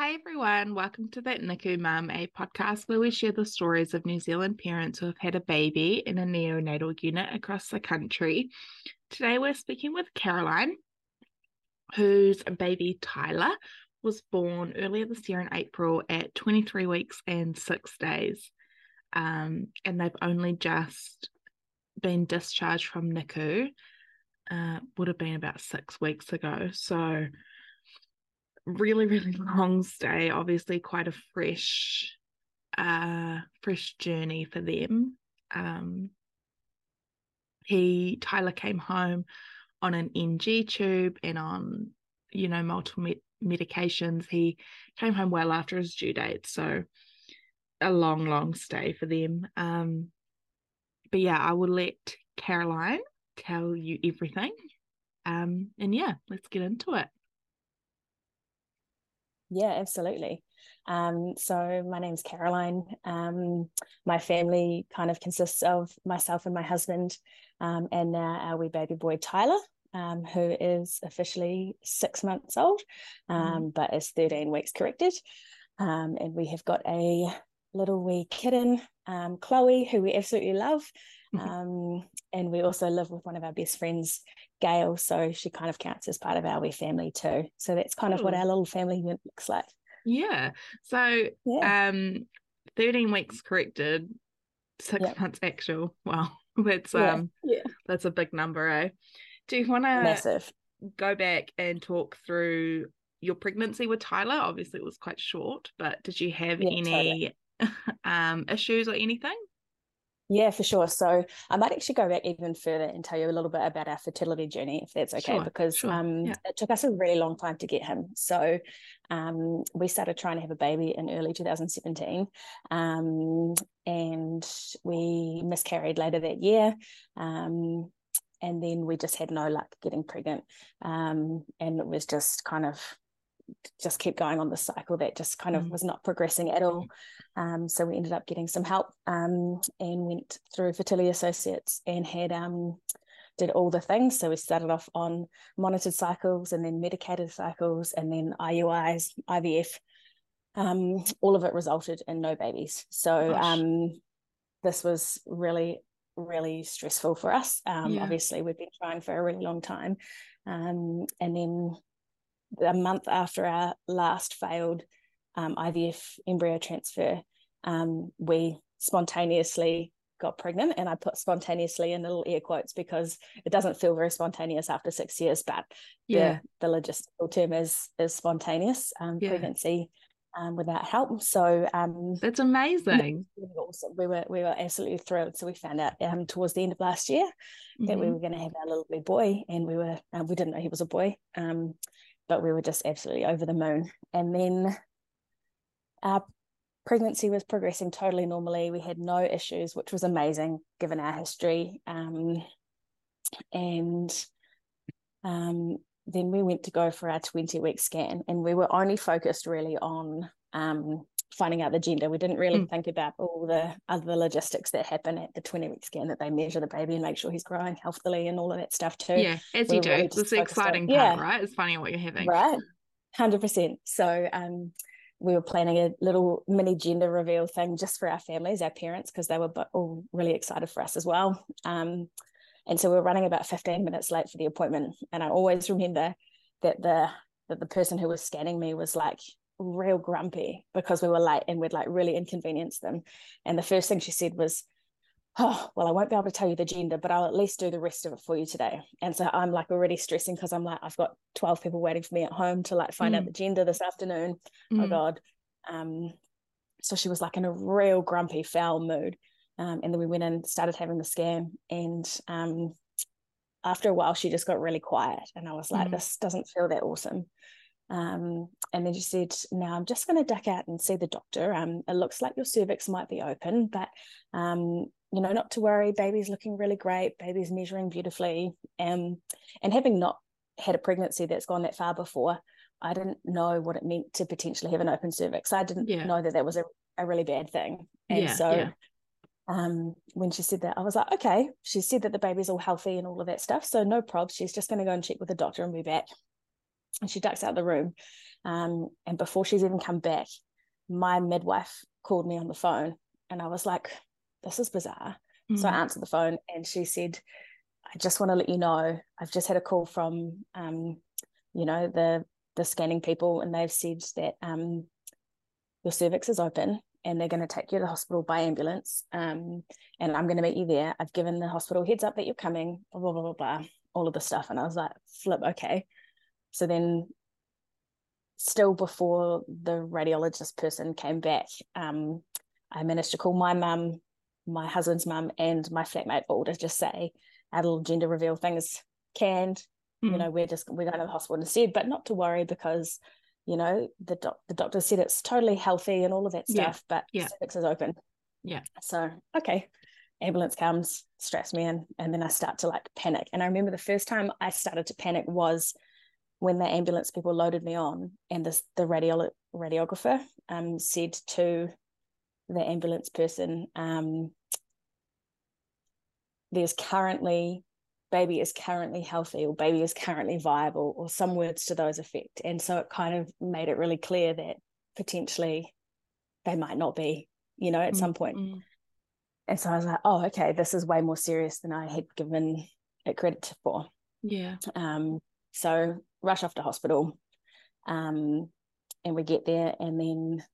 Hi, everyone. Welcome to That NICU Mum, a podcast where we share the stories of New Zealand parents who have had a baby in a neonatal unit across the country. Today, we're speaking with Caroline, whose baby Tyler was born earlier this year in April at 23 weeks and six days. Um, and they've only just been discharged from NICU, uh, would have been about six weeks ago. So, really, really long stay, obviously quite a fresh uh fresh journey for them. Um he Tyler came home on an NG tube and on, you know, multiple med- medications. He came home well after his due date. So a long, long stay for them. Um but yeah, I will let Caroline tell you everything. Um and yeah, let's get into it. Yeah, absolutely. Um, so my name's Caroline. Um, my family kind of consists of myself and my husband, um, and now our wee baby boy Tyler, um, who is officially six months old, mm. but is 13 weeks corrected. Um, and we have got a little wee kitten, um, Chloe, who we absolutely love. Mm-hmm. and we also live with one of our best friends, Gail. So she kind of counts as part of our wee family too. So that's kind of what our little family unit looks like. Yeah. So yeah. um 13 weeks corrected, six yep. months actual. Wow. That's yeah. um yeah. that's a big number, eh? Do you wanna massive go back and talk through your pregnancy with Tyler? Obviously it was quite short, but did you have yeah, any totally. um issues or anything? Yeah, for sure. So I might actually go back even further and tell you a little bit about our fertility journey, if that's okay, sure, because sure. Um, yeah. it took us a really long time to get him. So um, we started trying to have a baby in early 2017, um, and we miscarried later that year. Um, and then we just had no luck getting pregnant. Um, and it was just kind of just kept going on the cycle that just kind of mm. was not progressing at all. Um, so we ended up getting some help um, and went through Fertility Associates and had um, did all the things. So we started off on monitored cycles and then medicated cycles and then IUIs, IVF. Um, all of it resulted in no babies. So um, this was really really stressful for us. Um, yeah. Obviously, we've been trying for a really long time. Um, and then a month after our last failed um, IVF embryo transfer, um, we spontaneously got pregnant. And I put spontaneously in little air quotes because it doesn't feel very spontaneous after six years, but yeah, the, the logistical term is is spontaneous um, yeah. pregnancy um, without help. So um, that's amazing. Awesome. We were we were absolutely thrilled. So we found out um, towards the end of last year mm-hmm. that we mm-hmm. were going to have our little boy, and we were uh, we didn't know he was a boy. But we were just absolutely over the moon. And then our pregnancy was progressing totally normally. We had no issues, which was amazing given our history. Um, and um, then we went to go for our 20 week scan, and we were only focused really on um, finding out the gender. We didn't really mm. think about all the other logistics that happen at the 20 week scan that they measure the baby and make sure he's growing healthily and all of that stuff too. Yeah, as we you do. Really it's the exciting on, part, yeah, right? It's finding out what you're having. Right. 100%. So, um, we were planning a little mini gender reveal thing just for our families, our parents, because they were all really excited for us as well. Um, and so we were running about 15 minutes late for the appointment. And I always remember that the that the person who was scanning me was like, real grumpy because we were late and we'd like really inconvenienced them. And the first thing she said was, Oh, well, I won't be able to tell you the gender, but I'll at least do the rest of it for you today. And so I'm like already stressing because I'm like, I've got 12 people waiting for me at home to like find mm. out the gender this afternoon. Oh, mm. Oh God. Um, so she was like in a real grumpy, foul mood. Um, and then we went and started having the scan. And um, after a while, she just got really quiet. And I was like, mm. this doesn't feel that awesome. Um, and then she said, Now I'm just going to duck out and see the doctor. Um, it looks like your cervix might be open, but um, you know, not to worry. Baby's looking really great. Baby's measuring beautifully. Um, and having not had a pregnancy that's gone that far before, I didn't know what it meant to potentially have an open cervix. I didn't yeah. know that that was a, a really bad thing. And yeah, so yeah. Um, when she said that, I was like, okay. She said that the baby's all healthy and all of that stuff. So no probs. She's just going to go and check with the doctor and be back. And she ducks out of the room. Um, and before she's even come back, my midwife called me on the phone, and I was like, "This is bizarre." Mm. So I mm. answered the phone, and she said, "I just want to let you know I've just had a call from, um, you know, the the scanning people, and they've said that um, your cervix is open." And they're going to take you to the hospital by ambulance. Um, and I'm going to meet you there. I've given the hospital heads up that you're coming, blah, blah, blah, blah, blah, all of the stuff. And I was like, flip, okay. So then still before the radiologist person came back, um, I managed to call my mum, my husband's mum, and my flatmate all to just say our little gender reveal thing is canned. Mm. You hmm. know, we're just we're going to the hospital instead, but not to worry because you know the doc- the doctor said it's totally healthy and all of that stuff, yeah. but yeah. cervix is open. Yeah. So okay, ambulance comes, straps me in, and then I start to like panic. And I remember the first time I started to panic was when the ambulance people loaded me on and this, the radio, radiographer um, said to the ambulance person, um, there's currently, baby is currently healthy or baby is currently viable or some words to those effect. And so it kind of made it really clear that potentially they might not be, you know, at mm-hmm. some point. Mm. And so I was like, oh, okay, this is way more serious than I had given it credit for. Yeah. Um, so rush off to hospital. Um, and we get there, and then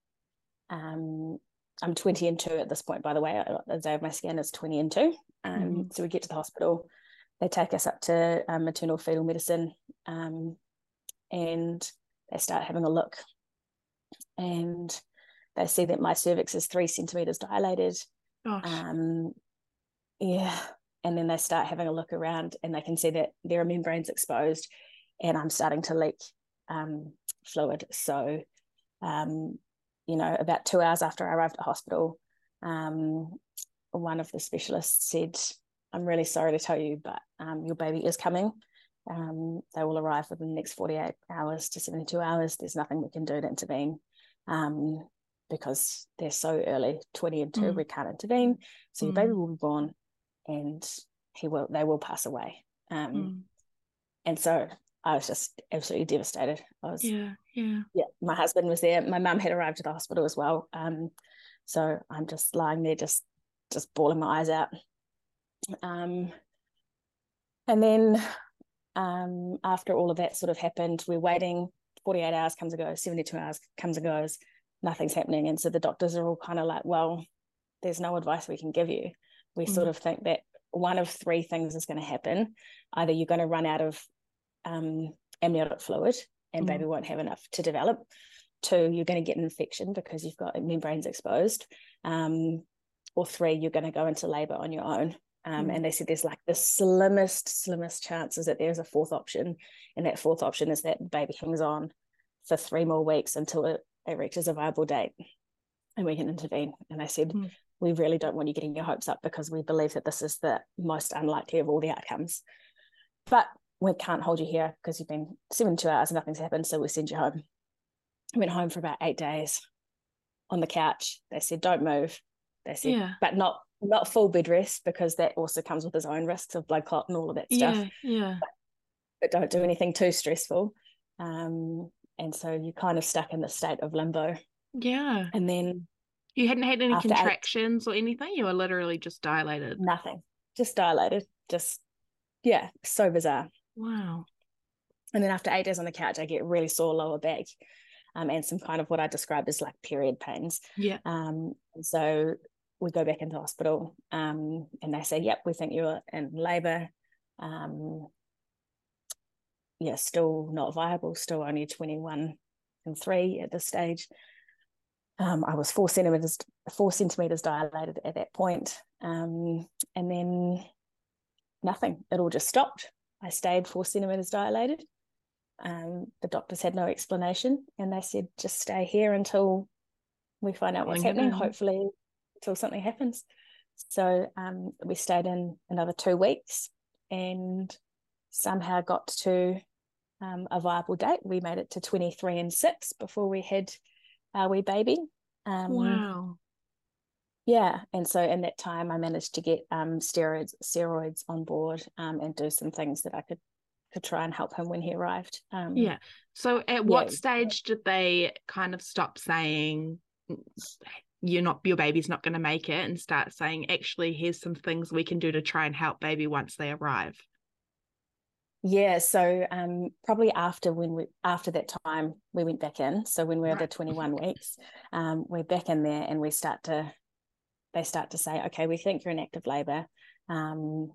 um, I'm 20 and 2 at this point, by the way. The day of my scan is 20 and 2. Um, mm-hmm. So we get to the hospital. They take us up to um, maternal fetal medicine um, and they start having a look. And they see that my cervix is three centimeters dilated. Um, yeah. And then they start having a look around and they can see that there are membranes exposed and I'm starting to leak um, fluid. So, um, you know, about two hours after I arrived at hospital, um, one of the specialists said, I'm really sorry to tell you, but um, your baby is coming. Um, they will arrive within the next 48 hours to 72 hours. There's nothing we can do to intervene um, because they're so early, 20 and 2, mm. we can't intervene. So mm. your baby will be born and he will they will pass away. Um, mm. And so I was just absolutely devastated. I was yeah, yeah. Yeah. My husband was there. My mum had arrived at the hospital as well. Um, so I'm just lying there, just just bawling my eyes out. Um, and then um, after all of that sort of happened, we're waiting. 48 hours comes and goes, 72 hours comes and goes, nothing's happening. And so the doctors are all kind of like, well, there's no advice we can give you. We mm. sort of think that one of three things is going to happen. Either you're going to run out of um, amniotic fluid and mm. baby won't have enough to develop. Two, you're going to get an infection because you've got membranes exposed. Um, or three, you're going to go into labor on your own. Um, mm. And they said there's like the slimmest, slimmest chances that there's a fourth option. And that fourth option is that the baby hangs on for three more weeks until it, it reaches a viable date and we can intervene. And they said, mm. we really don't want you getting your hopes up because we believe that this is the most unlikely of all the outcomes. But we can't hold you here because you've been 72 hours and nothing's happened. So we send you home. I went home for about eight days on the couch. They said, don't move. They said, yeah. but not not full bed rest because that also comes with its own risks of blood clot and all of that stuff. Yeah, yeah. But, but don't do anything too stressful. Um, and so you're kind of stuck in the state of limbo. Yeah. And then you hadn't had any contractions eight, or anything. You were literally just dilated. Nothing. Just dilated. Just yeah, so bizarre. Wow. And then after eight days on the couch, I get really sore lower back um, and some kind of what I describe as like period pains. Yeah. Um, so we go back into hospital um, and they say, yep, we think you're in labor. Um, yeah, still not viable, still only 21 and three at this stage. Um, I was four centimeters, four centimeters dilated at that point. Um, and then nothing, it all just stopped. I stayed four centimeters dilated. Um, the doctors had no explanation and they said, just stay here until we find out what's happening, hopefully, until something happens. So um, we stayed in another two weeks and somehow got to um, a viable date. We made it to 23 and six before we had our wee baby. Um, wow yeah and so in that time i managed to get um, steroids steroids on board um, and do some things that i could to try and help him when he arrived. Um, yeah. So at what yeah. stage did they kind of stop saying you're not your baby's not going to make it and start saying actually here's some things we can do to try and help baby once they arrive? Yeah, so um, probably after when we after that time we went back in. So when we we're right. the 21 weeks, um, we're back in there and we start to they start to say, okay, we think you're in active labour. Um,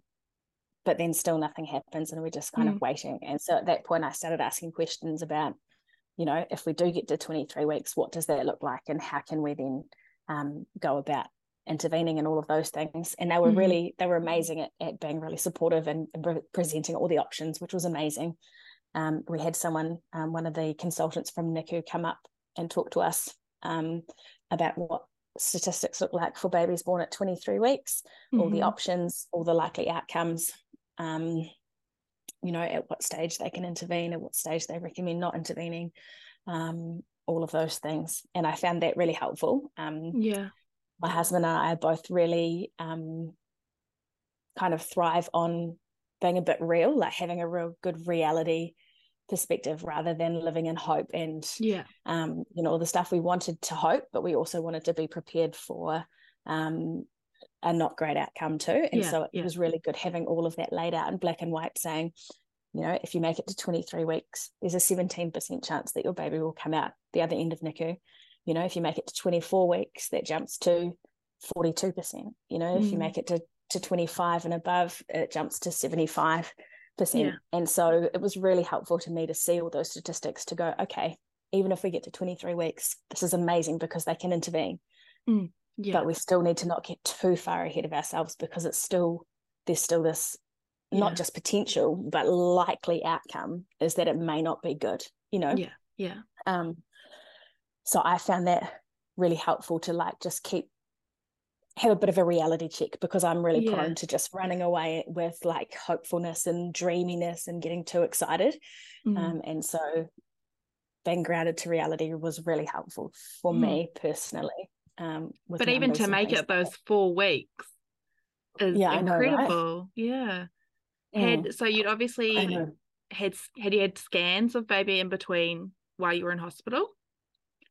but then still nothing happens and we're just kind mm. of waiting. And so at that point I started asking questions about, you know, if we do get to 23 weeks, what does that look like and how can we then um, go about intervening in all of those things and they were mm really they were amazing at, at being really supportive and, and pre- presenting all the options which was amazing um, we had someone um, one of the consultants from NICU come up and talk to us um, about what statistics look like for babies born at 23 weeks mm-hmm. all the mm-hmm. options all the likely outcomes um, you know at what stage they can intervene at what stage they recommend not intervening um, all of those things and i found that really helpful um, yeah my husband and I both really um, kind of thrive on being a bit real, like having a real good reality perspective rather than living in hope and yeah um you know all the stuff we wanted to hope but we also wanted to be prepared for um a not great outcome too and yeah, so it yeah. was really good having all of that laid out in black and white saying you know if you make it to 23 weeks there's a 17% chance that your baby will come out the other end of NICU you know, if you make it to 24 weeks, that jumps to 42%. You know, mm. if you mm. make it to, to 25 and above, it jumps to 75%. Yeah. And so it was really helpful to me to see all those statistics to go, okay, even if we get to 23 weeks, this is amazing because they can intervene. Mm. Yeah. But we still need to not get too far ahead of ourselves because it's still, there's still this yeah. not just potential, but likely outcome is that it may not be good, you know? Yeah. Yeah. Um, so I found that really helpful to like just keep have a bit of a reality check because I'm really yeah. prone to just running away with like hopefulness and dreaminess and getting too excited. Mm. Um, and so being grounded to reality was really helpful for mm. me personally. Um, but even to make it those four weeks is yeah, incredible. Know, right? Yeah. Had mm. so you'd obviously had had you had scans of baby in between while you were in hospital?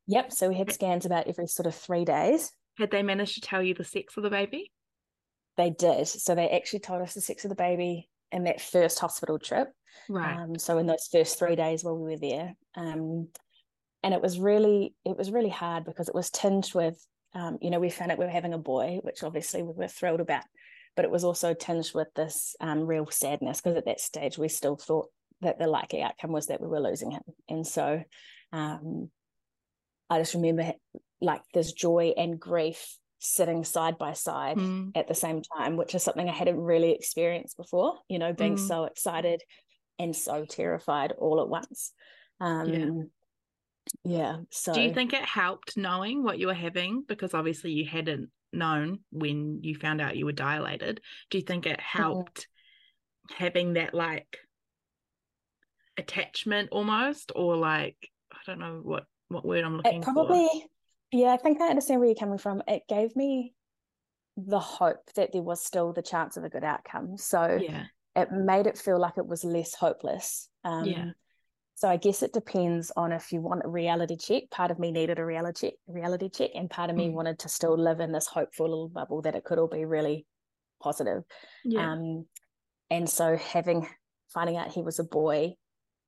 Yep. So we had scans about every sort of three days. Had they managed to tell you the sex of the baby? They did. So they actually told us the sex of the baby in that first hospital trip. Right. Um, so in those first three days while we were there. Um, and it was really, it was really hard because it was tinged with, um, you know, we found out we were having a boy, which obviously we were thrilled about, but it was also tinged with this um, real sadness because at that stage we still thought that the likely outcome was that we were losing him. And so um, I just remember like this joy and grief sitting side by side mm. at the same time, which is something I hadn't really experienced before, you know, being mm. so excited and so terrified all at once. Um, yeah. yeah. So, do you think it helped knowing what you were having? Because obviously you hadn't known when you found out you were dilated. Do you think it mm-hmm. helped mm. having that like attachment almost, or like, I don't know what what word I'm looking it probably, for. Yeah, I think I understand where you're coming from. It gave me the hope that there was still the chance of a good outcome. So yeah. it made it feel like it was less hopeless. Um, yeah. So I guess it depends on if you want a reality check. Part of me needed a reality reality check, and part of me mm. wanted to still live in this hopeful little bubble that it could all be really positive. Yeah. Um, and so having finding out he was a boy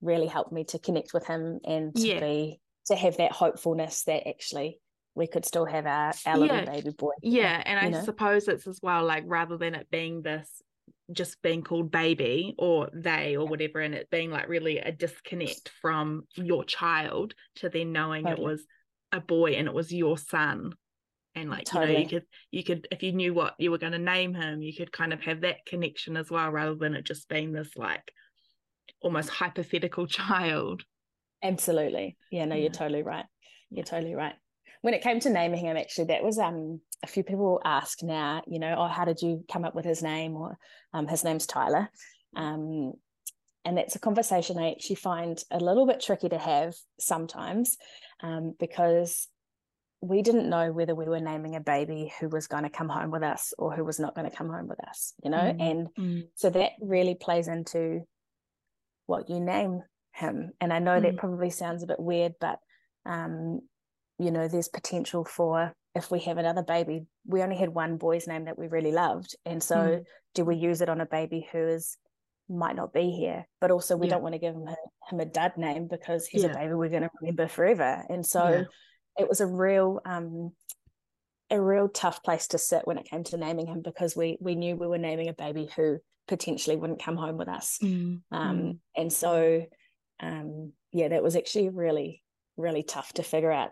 really helped me to connect with him and to yeah. be to have that hopefulness that actually we could still have our, our yeah. little baby boy. Yeah. And I know? suppose it's as well like rather than it being this just being called baby or they or whatever and it being like really a disconnect from your child to then knowing totally. it was a boy and it was your son and like totally. you know you could you could if you knew what you were going to name him you could kind of have that connection as well rather than it just being this like almost hypothetical child Absolutely. Yeah, no, yeah. you're totally right. You're totally right. When it came to naming him, actually, that was um a few people ask now, you know, oh, how did you come up with his name? Or um, his name's Tyler. Um, and that's a conversation I actually find a little bit tricky to have sometimes um, because we didn't know whether we were naming a baby who was going to come home with us or who was not going to come home with us, you know? Mm. And mm. so that really plays into what you name him. And I know mm. that probably sounds a bit weird, but um, you know, there's potential for if we have another baby, we only had one boy's name that we really loved. And so mm. do we use it on a baby who is might not be here? But also we yeah. don't want to give him a, him a dad name because he's yeah. a baby we're going to remember forever. And so yeah. it was a real um a real tough place to sit when it came to naming him because we we knew we were naming a baby who potentially wouldn't come home with us. Mm. Um, mm. and so um, yeah, that was actually really, really tough to figure out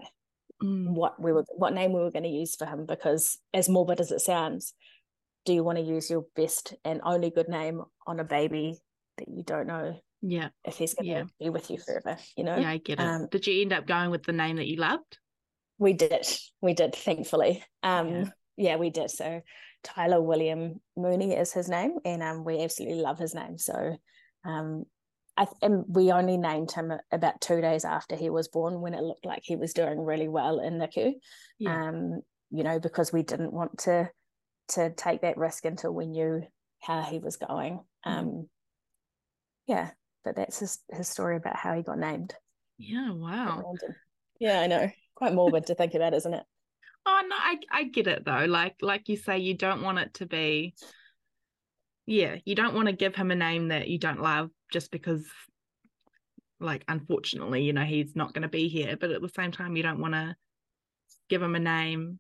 mm. what we were what name we were going to use for him because as morbid as it sounds, do you want to use your best and only good name on a baby that you don't know yeah. if he's going to yeah. be with you forever you know? Yeah i get it. Um, did you end up going with the name that you loved? We did. We did thankfully. Um yeah, yeah we did. So tyler william mooney is his name and um we absolutely love his name. So um I, and we only named him about two days after he was born when it looked like he was doing really well in NICU. Yeah. Um, you know, because we didn't want to to take that risk until we knew how he was going. Um, yeah, but that's his his story about how he got named. Yeah, wow. Yeah, I know. Quite morbid to think about, isn't it? Oh no, I I get it though. Like like you say, you don't want it to be yeah, you don't want to give him a name that you don't love just because like unfortunately, you know, he's not going to be here, but at the same time you don't want to give him a name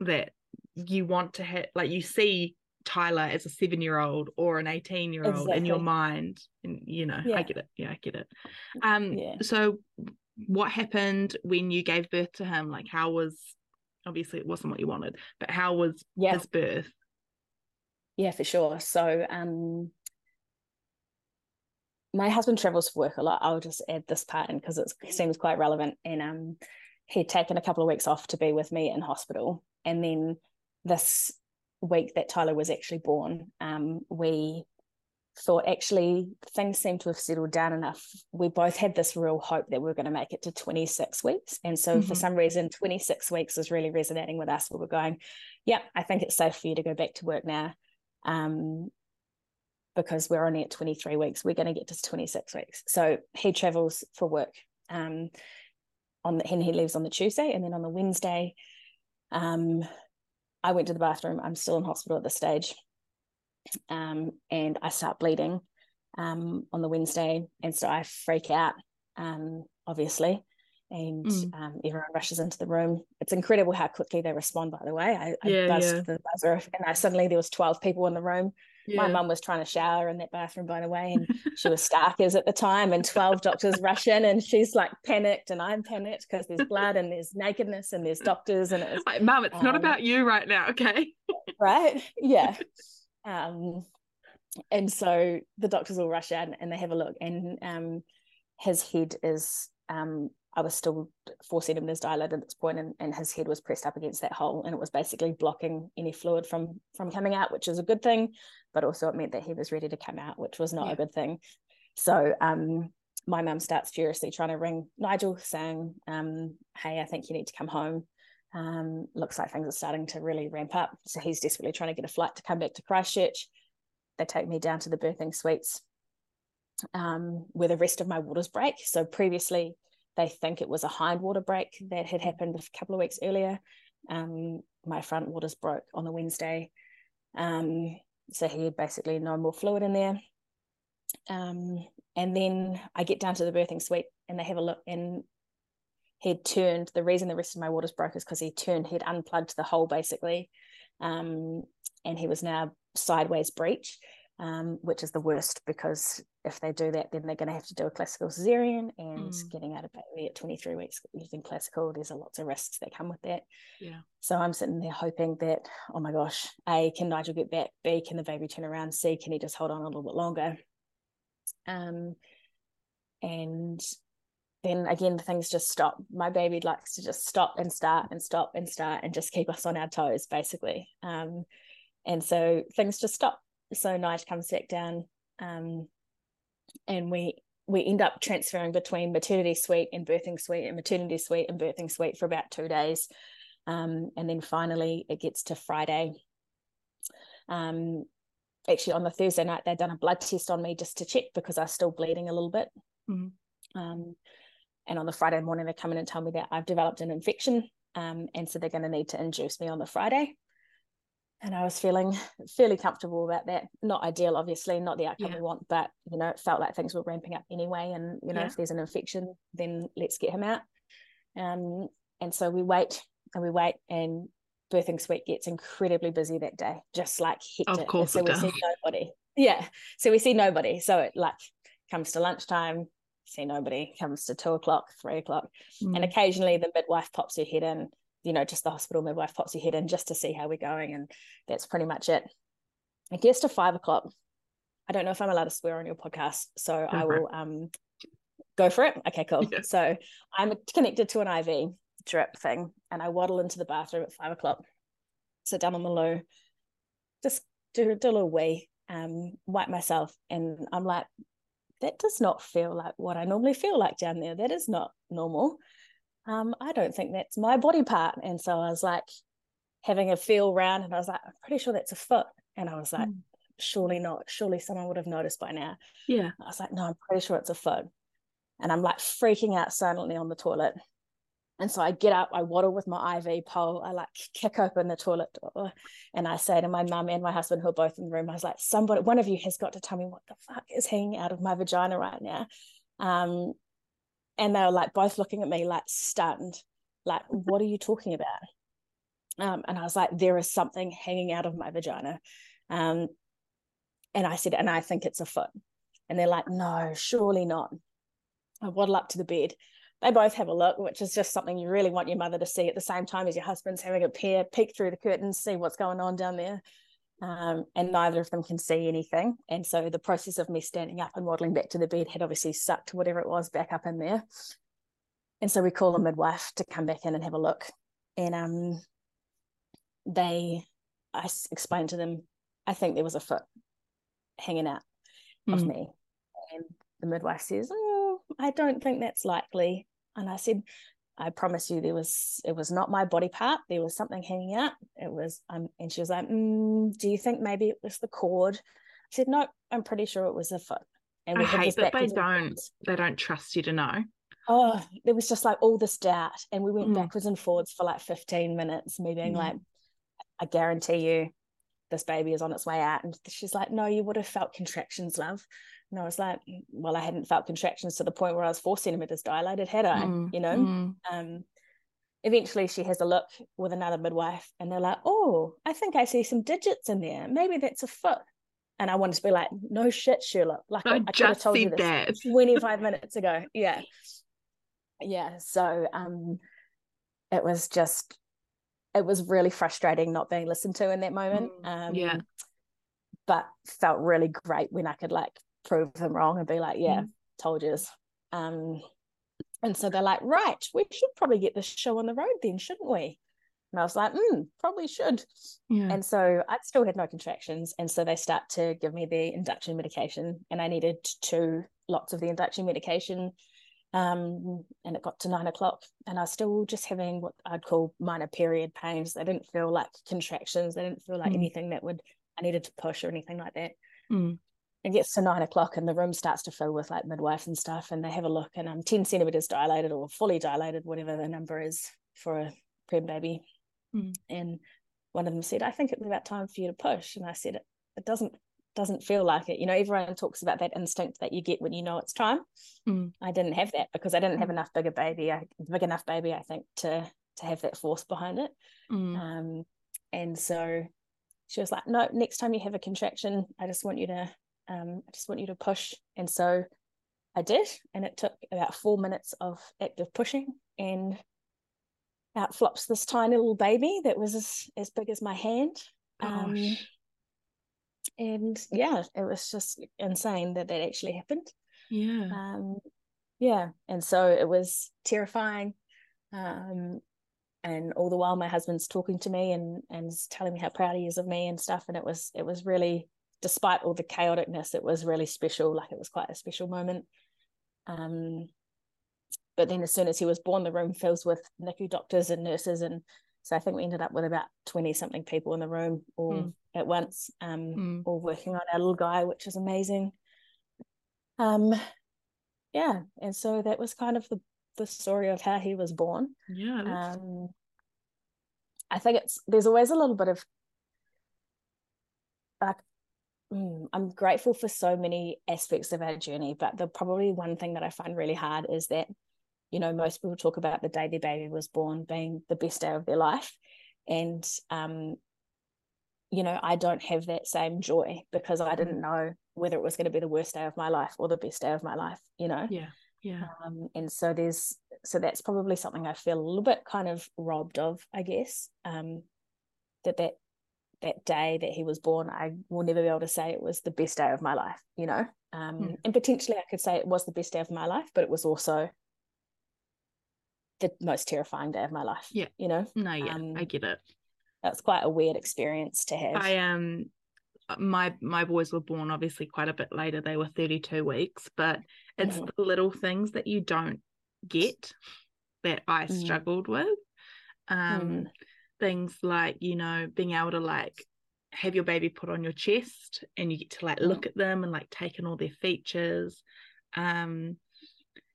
that you want to hit like you see Tyler as a seven year old or an 18 year old exactly. in your mind. And you know, yeah. I get it. Yeah, I get it. Um yeah. so what happened when you gave birth to him? Like how was obviously it wasn't what you wanted, but how was yeah. his birth? Yeah, for sure. So um my husband travels for work a lot. I'll just add this part in because it seems quite relevant. And um he'd taken a couple of weeks off to be with me in hospital. And then this week that Tyler was actually born, um, we thought actually things seemed to have settled down enough. We both had this real hope that we were going to make it to 26 weeks. And so mm-hmm. for some reason, 26 weeks was really resonating with us. We were going, yeah, I think it's safe for you to go back to work now um, because we're only at 23 weeks. We're going to get to 26 weeks. So he travels for work. Um, on the, and he leaves on the Tuesday, and then on the Wednesday, um, I went to the bathroom. I'm still in hospital at this stage, um, and I start bleeding um, on the Wednesday, and so I freak out, um, obviously, and mm. um, everyone rushes into the room. It's incredible how quickly they respond. By the way, I, I yeah, buzzed yeah. the buzzer, and I suddenly there was twelve people in the room. Yeah. My mum was trying to shower in that bathroom, by the way, and she was Starkers at the time. And twelve doctors rush in, and she's like panicked, and I'm panicked because there's blood and there's nakedness and there's doctors, and it's like, mum, it's um, not about you right now, okay? right? Yeah. Um, and so the doctors all rush in and they have a look, and um, his head is um I was still four centimeters dilated at this point, and, and his head was pressed up against that hole, and it was basically blocking any fluid from from coming out, which is a good thing, but also it meant that he was ready to come out, which was not yeah. a good thing. So um, my mum starts furiously trying to ring Nigel, saying, um, "Hey, I think you need to come home. Um, looks like things are starting to really ramp up." So he's desperately trying to get a flight to come back to Christchurch. They take me down to the birthing suites, um, where the rest of my waters break. So previously they think it was a hind water break that had happened a couple of weeks earlier. Um, my front waters broke on the Wednesday. Um, so he had basically no more fluid in there. Um, and then I get down to the birthing suite and they have a look and he'd turned the reason the rest of my waters broke is because he turned he'd unplugged the hole basically um, and he was now sideways breech um, which is the worst because if they do that, then they're going to have to do a classical cesarean and mm. getting out of baby at 23 weeks using classical. There's a lots of risks that come with that. Yeah. So I'm sitting there hoping that, oh my gosh, A, can Nigel get back? B, can the baby turn around? C, can he just hold on a little bit longer? Um, and then again, things just stop. My baby likes to just stop and start and stop and start and just keep us on our toes, basically. Um, and so things just stop so Nige comes back down, um, and we we end up transferring between maternity suite and birthing suite and maternity suite and birthing suite for about two days, um, and then finally it gets to Friday. Um, actually on the Thursday night they'd done a blood test on me just to check because I was still bleeding a little bit. Mm-hmm. Um, and on the Friday morning they come in and tell me that I've developed an infection, um, and so they're going to need to induce me on the Friday. And I was feeling fairly comfortable about that. Not ideal, obviously, not the outcome yeah. we want, but you know, it felt like things were ramping up anyway. And you know, yeah. if there's an infection, then let's get him out. Um, and so we wait and we wait, and birthing suite gets incredibly busy that day, just like hectic. Of course, so we does. see nobody. Yeah, so we see nobody. So it like comes to lunchtime, see nobody. Comes to two o'clock, three o'clock, mm. and occasionally the midwife pops her head in. You know, just the hospital midwife pops her head in just to see how we're going, and that's pretty much it. I guess to five o'clock. I don't know if I'm allowed to swear on your podcast, so I will um go for it. Okay, cool. Yeah. So I'm connected to an IV drip thing, and I waddle into the bathroom at five o'clock, sit down on the loo, just do, do a little wee, um, wipe myself, and I'm like, that does not feel like what I normally feel like down there. That is not normal. Um, I don't think that's my body part. And so I was like having a feel around, and I was like, I'm pretty sure that's a foot. And I was like, mm. surely not. Surely someone would have noticed by now. Yeah. I was like, no, I'm pretty sure it's a foot. And I'm like freaking out silently on the toilet. And so I get up, I waddle with my IV pole, I like kick open the toilet door, and I say to my mum and my husband, who are both in the room, I was like, somebody, one of you has got to tell me what the fuck is hanging out of my vagina right now. Um, and they were like both looking at me like stunned, like, what are you talking about? Um, and I was like, there is something hanging out of my vagina. Um, and I said, and I think it's a foot. And they're like, no, surely not. I waddle up to the bed they both have a look, which is just something you really want your mother to see at the same time as your husband's having a peer peek through the curtains, see what's going on down there. Um, and neither of them can see anything. And so the process of me standing up and waddling back to the bed had obviously sucked whatever it was back up in there. And so we call a midwife to come back in and have a look. And um, they, I explained to them, I think there was a foot hanging out mm. of me. And the midwife says, oh, I don't think that's likely. And I said, I promise you, there was it was not my body part. There was something hanging out. It was, um, and she was like, mm, "Do you think maybe it was the cord?" I said, "No, I'm pretty sure it was a foot." And we I hate that they don't they don't trust you to know. Oh, there was just like all this doubt, and we went mm. backwards and forwards for like 15 minutes, me being mm. like, "I guarantee you, this baby is on its way out," and she's like, "No, you would have felt contractions, love." And I was like, well, I hadn't felt contractions to the point where I was four centimeters dilated, had I? Mm, you know? Mm. Um, eventually she has a look with another midwife and they're like, oh, I think I see some digits in there. Maybe that's a foot. And I wanted to be like, no shit, Sherlock. Like I, I just have told you this that. 25 minutes ago. Yeah. Yeah. So um it was just it was really frustrating not being listened to in that moment. Mm, um yeah. But felt really great when I could like prove them wrong and be like, yeah, mm. told you. Um, and so they're like, right, we should probably get this show on the road then, shouldn't we? And I was like, mm, probably should. Yeah. And so I still had no contractions. And so they start to give me the induction medication, and I needed two lots of the induction medication. Um, and it got to nine o'clock, and I was still just having what I'd call minor period pains. They didn't feel like contractions. They didn't feel like mm. anything that would I needed to push or anything like that. Mm it gets to nine o'clock and the room starts to fill with like midwives and stuff and they have a look and I'm 10 centimeters dilated or fully dilated whatever the number is for a prem baby mm. and one of them said I think it's about time for you to push and I said it, it doesn't doesn't feel like it you know everyone talks about that instinct that you get when you know it's time mm. I didn't have that because I didn't have mm. enough bigger baby I, big enough baby I think to to have that force behind it mm. um and so she was like no next time you have a contraction I just want you to um, I just want you to push. And so I did. And it took about four minutes of active pushing. And out flops this tiny little baby that was as, as big as my hand. Um, and yeah, it was just insane that that actually happened. Yeah. Um, yeah. And so it was terrifying. Um, and all the while my husband's talking to me and and telling me how proud he is of me and stuff and it was it was really despite all the chaoticness, it was really special. Like it was quite a special moment. Um, but then as soon as he was born, the room fills with NICU doctors and nurses. And so I think we ended up with about 20 something people in the room, all mm. at once, um, mm. all working on our little guy, which is amazing. Um, yeah, and so that was kind of the the story of how he was born. Yeah. Um, I think it's there's always a little bit of mm, I'm grateful for so many aspects of our journey, but the probably one thing that I find really hard is that you know most people talk about the day their baby was born being the best day of their life, and um, you know I don't have that same joy because I didn't know whether it was going to be the worst day of my life or the best day of my life. You know. Yeah yeah um, and so there's so that's probably something i feel a little bit kind of robbed of i guess um, that that that day that he was born i will never be able to say it was the best day of my life you know um, mm. and potentially i could say it was the best day of my life but it was also the most terrifying day of my life yeah you know no yeah um, i get it that's quite a weird experience to have i um my my boys were born obviously quite a bit later they were 32 weeks but it's mm-hmm. the little things that you don't get that i mm. struggled with um mm. Things like you know being able to like have your baby put on your chest and you get to like look at them and like take in all their features um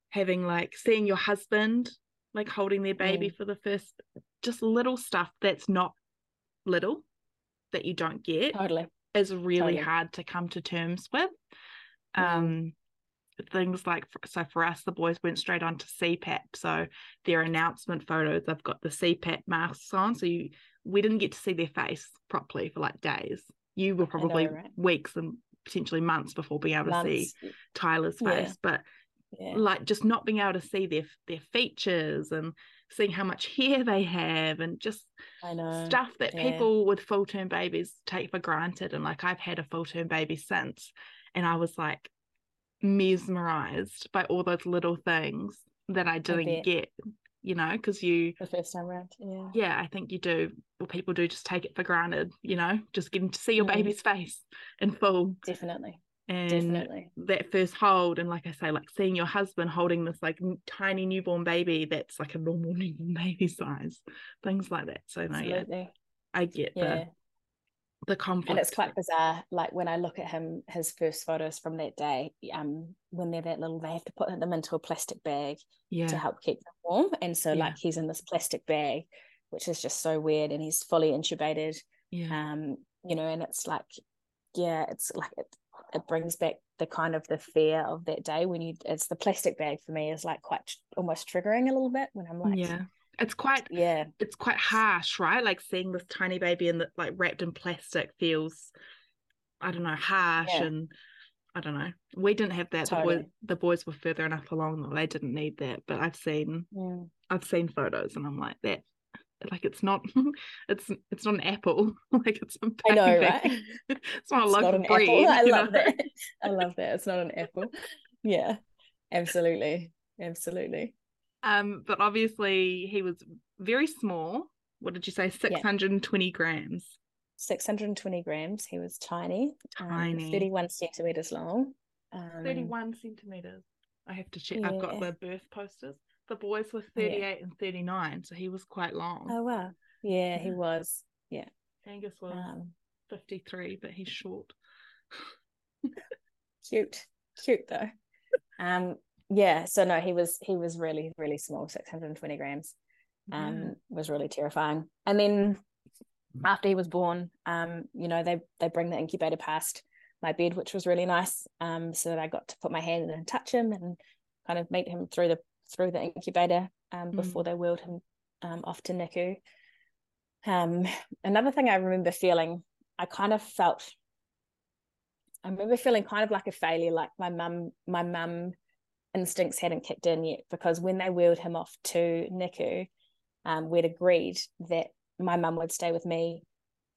having like seeing your husband like holding their baby mm. for the first just little stuff that's not little that you don't get totally is really totally. hard to come to terms with. Um, things like so for us, the boys went straight on to CPAP. So their announcement photos, they've got the CPAP masks on, so you we didn't get to see their face properly for like days. You were probably know, right? weeks and potentially months before being able months. to see Tyler's face, yeah. but yeah. like just not being able to see their their features and seeing how much hair they have and just I know stuff that yeah. people with full term babies take for granted. And like I've had a full term baby since, and I was like mesmerized by all those little things that I didn't I get, you know, because you the first time around, yeah, yeah, I think you do, or people do, just take it for granted, you know, just getting to see your mm. baby's face in full, definitely, and Definitely. that first hold and like i say like seeing your husband holding this like tiny newborn baby that's like a normal newborn baby size things like that so no Absolutely. yeah i get yeah. the the conflict and it's quite bizarre like when i look at him his first photos from that day um when they're that little they have to put them into a plastic bag yeah. to help keep them warm and so yeah. like he's in this plastic bag which is just so weird and he's fully intubated yeah um you know and it's like yeah it's like it, it brings back the kind of the fear of that day when you it's the plastic bag for me is like quite almost triggering a little bit when I'm like yeah it's quite yeah. it's quite harsh right? Like seeing this tiny baby in the like wrapped in plastic feels I don't know harsh yeah. and I don't know. We didn't have that. Totally. the, boys, the boys were further enough along that they didn't need that but I've seen yeah. I've seen photos and I'm like that like it's not it's it's not an apple. Like it's a baby. I know right? It's not a loaf of bread I love know? that. I love that. It's not an apple. Yeah. Absolutely. Absolutely um but obviously he was very small. What did you say? 620 yeah. grams. 620 grams. He was tiny um, tiny. um, 31 centimeters long. Um, 31 centimeters. I have to check. Yeah. I've got the birth posters. The boys were 38 yeah. and 39 so he was quite long. Oh wow. Yeah, yeah. he was. Yeah. Angus was um, 53 but he's short. Cute. Cute though. Um yeah so no he was he was really really small 620 grams um yeah. was really terrifying and then after he was born um you know they they bring the incubator past my bed which was really nice um so that i got to put my hand in and touch him and kind of meet him through the through the incubator um, mm. before they wheeled him um, off to NICU. Um, another thing I remember feeling, I kind of felt, I remember feeling kind of like a failure, like my mum, my mum instincts hadn't kicked in yet because when they wheeled him off to NICU, um, we'd agreed that my mum would stay with me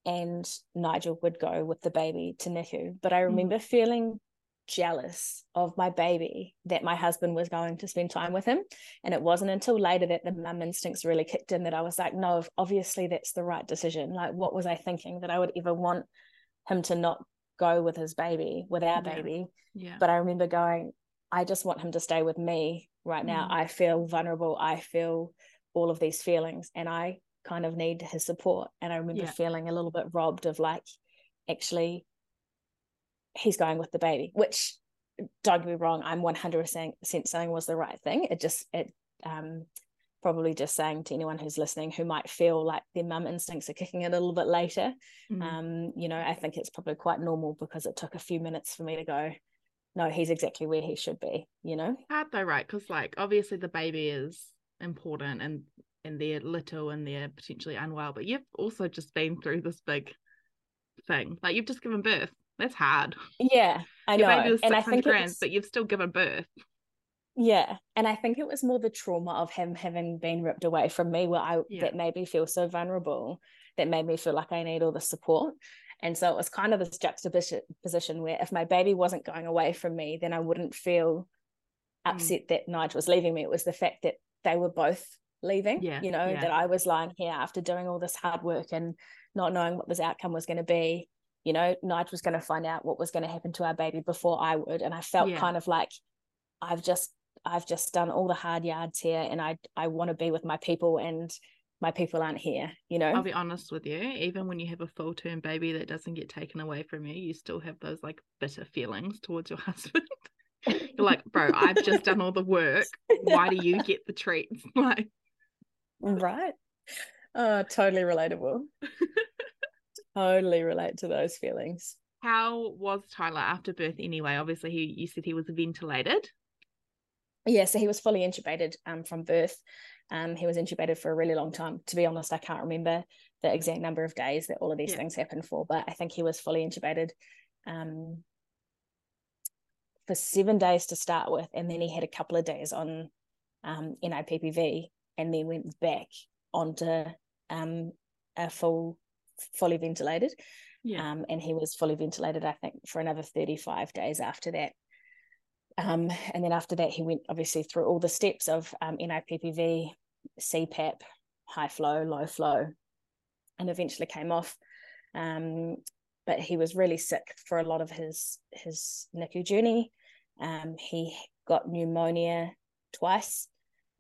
and Nigel would go with the baby to NICU. But I mm. remember mm. feeling jealous of my baby that my husband was going to spend time with him. And it wasn't until later that the mum instincts really kicked in that I was like, no, obviously that's the right decision. Like, what was I thinking that I would ever want him to not go with his baby, with our yeah. baby? Yeah. But I remember going, I just want him to stay with me right now. Mm. I feel vulnerable. I feel all of these feelings and I kind of need his support. And I remember yeah. feeling a little bit robbed of like, actually he's going with the baby, which don't get me wrong, I'm 100% saying was the right thing. It just, it, um, probably just saying to anyone who's listening who might feel like their mum instincts are kicking in a little bit later. Mm. Um, you know, I think it's probably quite normal because it took a few minutes for me to go, no, he's exactly where he should be, you know? Hard though, right? Because like obviously the baby is important and and they're little and they're potentially unwell, but you've also just been through this big thing. Like you've just given birth. That's hard. Yeah, I Your know. and I think grams, but you've still given birth. Yeah, and I think it was more the trauma of him having been ripped away from me, where I yeah. that made me feel so vulnerable, that made me feel like I need all the support. And so it was kind of this juxtaposition where if my baby wasn't going away from me, then I wouldn't feel mm. upset mm. that Nigel was leaving me. It was the fact that they were both leaving, yeah, you know, yeah. that I was lying here after doing all this hard work and not knowing what this outcome was going to be. You know, Nigel was going to find out what was going to happen to our baby before I would. And I felt yeah. kind of like I've just I've just done all the hard yards here and I I want to be with my people and my people aren't here, you know. I'll be honest with you, even when you have a full term baby that doesn't get taken away from you, you still have those like bitter feelings towards your husband. You're like, bro, I've just done all the work. Why do you get the treats? Like Right. Oh, totally relatable. totally relate to those feelings. How was Tyler after birth anyway? Obviously, he you said he was ventilated. Yeah, so he was fully intubated um, from birth. Um, he was intubated for a really long time. To be honest, I can't remember the exact number of days that all of these yeah. things happened for, but I think he was fully intubated um, for seven days to start with, and then he had a couple of days on um, NIPPV, and then went back onto um, a full, fully ventilated. Yeah. Um, and he was fully ventilated, I think, for another 35 days after that. Um, and then after that, he went obviously through all the steps of um, NIPPV, CPAP, high flow, low flow, and eventually came off. Um, but he was really sick for a lot of his his NICU journey. Um, he got pneumonia twice.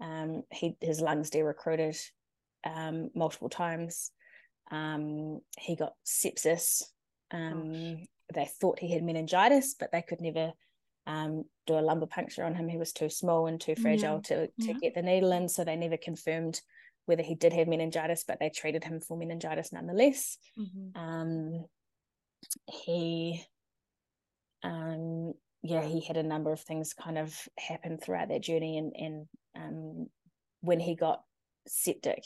Um, he his lungs de-recruited um, multiple times. Um, he got sepsis. Um, they thought he had meningitis, but they could never um, do a lumbar puncture on him. He was too small and too fragile yeah. to to yeah. get the needle in, so they never confirmed whether he did have meningitis, but they treated him for meningitis nonetheless. Mm-hmm. Um, he, um, yeah, he had a number of things kind of happen throughout that journey, and and um, when he got septic,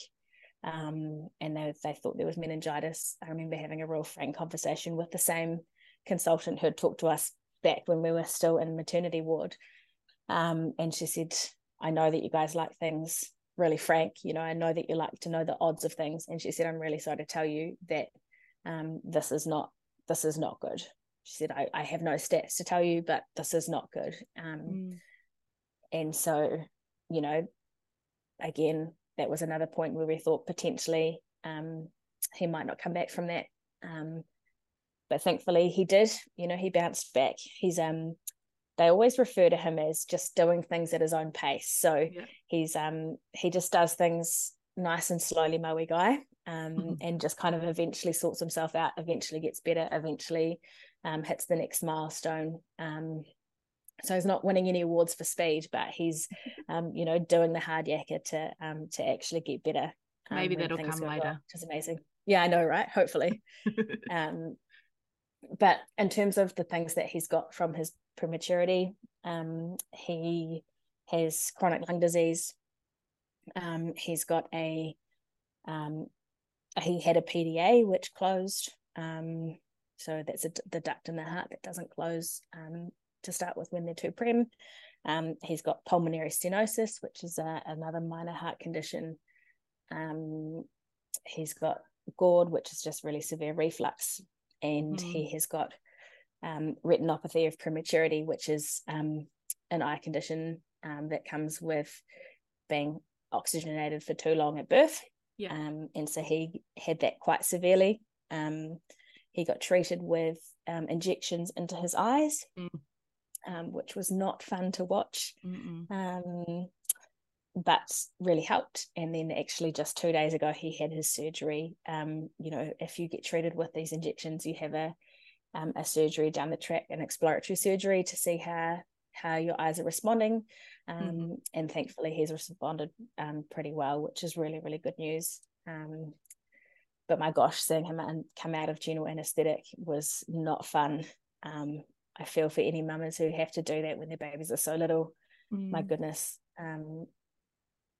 um, and they they thought there was meningitis. I remember having a real frank conversation with the same consultant who had talked to us back when we were still in maternity ward. Um, and she said, I know that you guys like things really frank. You know, I know that you like to know the odds of things. And she said, I'm really sorry to tell you that um, this is not this is not good. She said, I, I have no stats to tell you, but this is not good. Um, mm. And so, you know, again, that was another point where we thought potentially um, he might not come back from that. Um, but thankfully he did you know he bounced back. He's um they always refer to him as just doing things at his own pace. So yeah. he's um he just does things nice and slowly moe guy um mm-hmm. and just kind of eventually sorts himself out eventually gets better eventually um hits the next milestone. Um so he's not winning any awards for speed but he's um you know doing the hard yakka to um to actually get better um, maybe that'll come later. well, which is amazing. Yeah i know right? Hopefully. Um but in terms of the things that he's got from his prematurity, um, he has chronic lung disease. Um, he's got a um, he had a PDA which closed. Um, so that's a, the duct in the heart that doesn't close um, to start with when they're too prem. Um, he's got pulmonary stenosis, which is a, another minor heart condition. Um, he's got GORD, which is just really severe reflux and mm. he has got um, retinopathy of prematurity, which is um, an eye condition um, that comes with being oxygenated for too long at birth. Yeah. Um, and so he had that quite severely. Um, he got treated with um, injections into his eyes, mm. which was not fun to watch but really helped. And then actually just two days ago, he had his surgery. Um, you know, if you get treated with these injections, you have a um, a surgery down the track, an exploratory surgery to see how how your eyes are responding. Um, mm-hmm. And thankfully, he's responded um, pretty well, which is really, really good news. Um, but my gosh, seeing him come out of general anesthetic was not fun. Um, I feel for any mamas who have to do that when their babies are so little. Mm. My goodness. Um,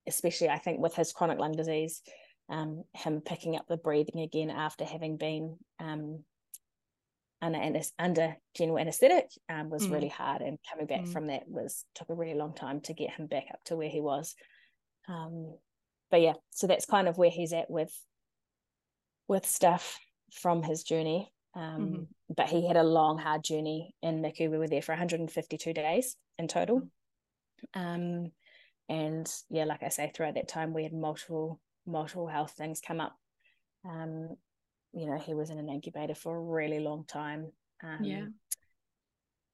especially, I think, with his chronic lung disease, um, him picking up the breathing again after having been um, under, under general anesthetic um, was mm. really hard. And coming back mm. from that was took a really long time to get him back up to where he was. Um, but yeah, so that's kind of where he's at with with stuff from his journey. Um, mm-hmm. But he had a long, hard journey in NICU. We were there for 152 days in total. Mm-hmm. Um, and yeah, like I say, throughout that time, we had multiple, multiple health things come up. Um, you know, he was in an incubator for a really long time. Um, yeah.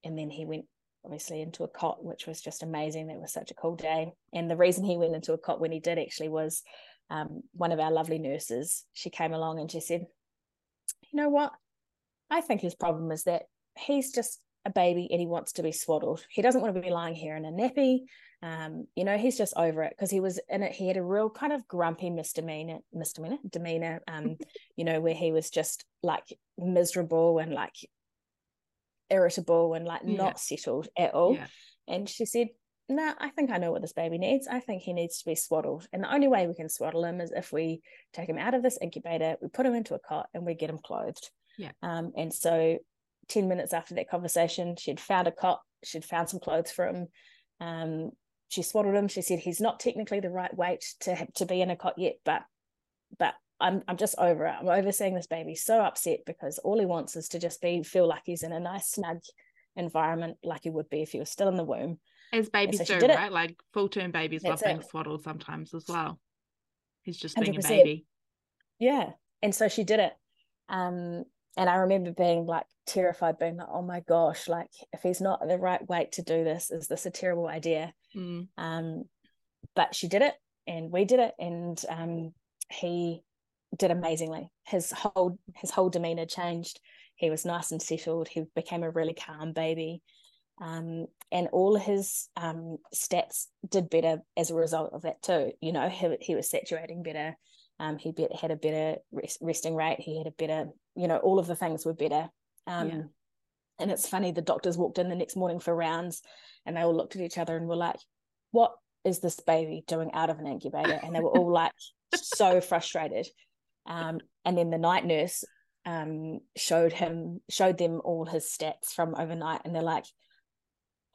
And then he went obviously into a cot, which was just amazing. That was such a cool day. And the reason he went into a cot when he did actually was um, one of our lovely nurses, she came along and she said, You know what? I think his problem is that he's just a baby and he wants to be swaddled. He doesn't want to be lying here in a nappy. Um, you know, he's just over it because he was in it. He had a real kind of grumpy misdemeanor, misdemeanor, demeanor, um, you know, where he was just like miserable and like irritable and like yeah. not settled at all. Yeah. And she said, nah, I think I know what this baby needs. I think he needs to be swaddled. And the only way we can swaddle him is if we take him out of this incubator, we put him into a cot and we get him clothed. Yeah. Um, and so 10 minutes after that conversation, she'd found a cot, she'd found some clothes for him. Um, she swaddled him. She said he's not technically the right weight to have, to be in a cot yet, but but I'm I'm just over it. I'm over seeing this baby so upset because all he wants is to just be feel like he's in a nice snug environment like he would be if he was still in the womb. As babies so do, right? It. Like full term babies That's love being it. swaddled sometimes as well. He's just being 100%. a baby. Yeah. And so she did it. Um, and I remember being like terrified, being like, oh my gosh, like if he's not the right weight to do this, is this a terrible idea? Mm. Um, but she did it and we did it. And um, he did amazingly. His whole his whole demeanor changed. He was nice and settled. He became a really calm baby um, and all his um, stats did better as a result of that too. You know, he, he was saturating better. Um, he had a better resting rate. He had a better, you know, all of the things were better. Um, yeah. And it's funny, the doctors walked in the next morning for rounds and they all looked at each other and were like, what is this baby doing out of an incubator? And they were all like so frustrated. Um, and then the night nurse um, showed him, showed them all his stats from overnight. And they're like,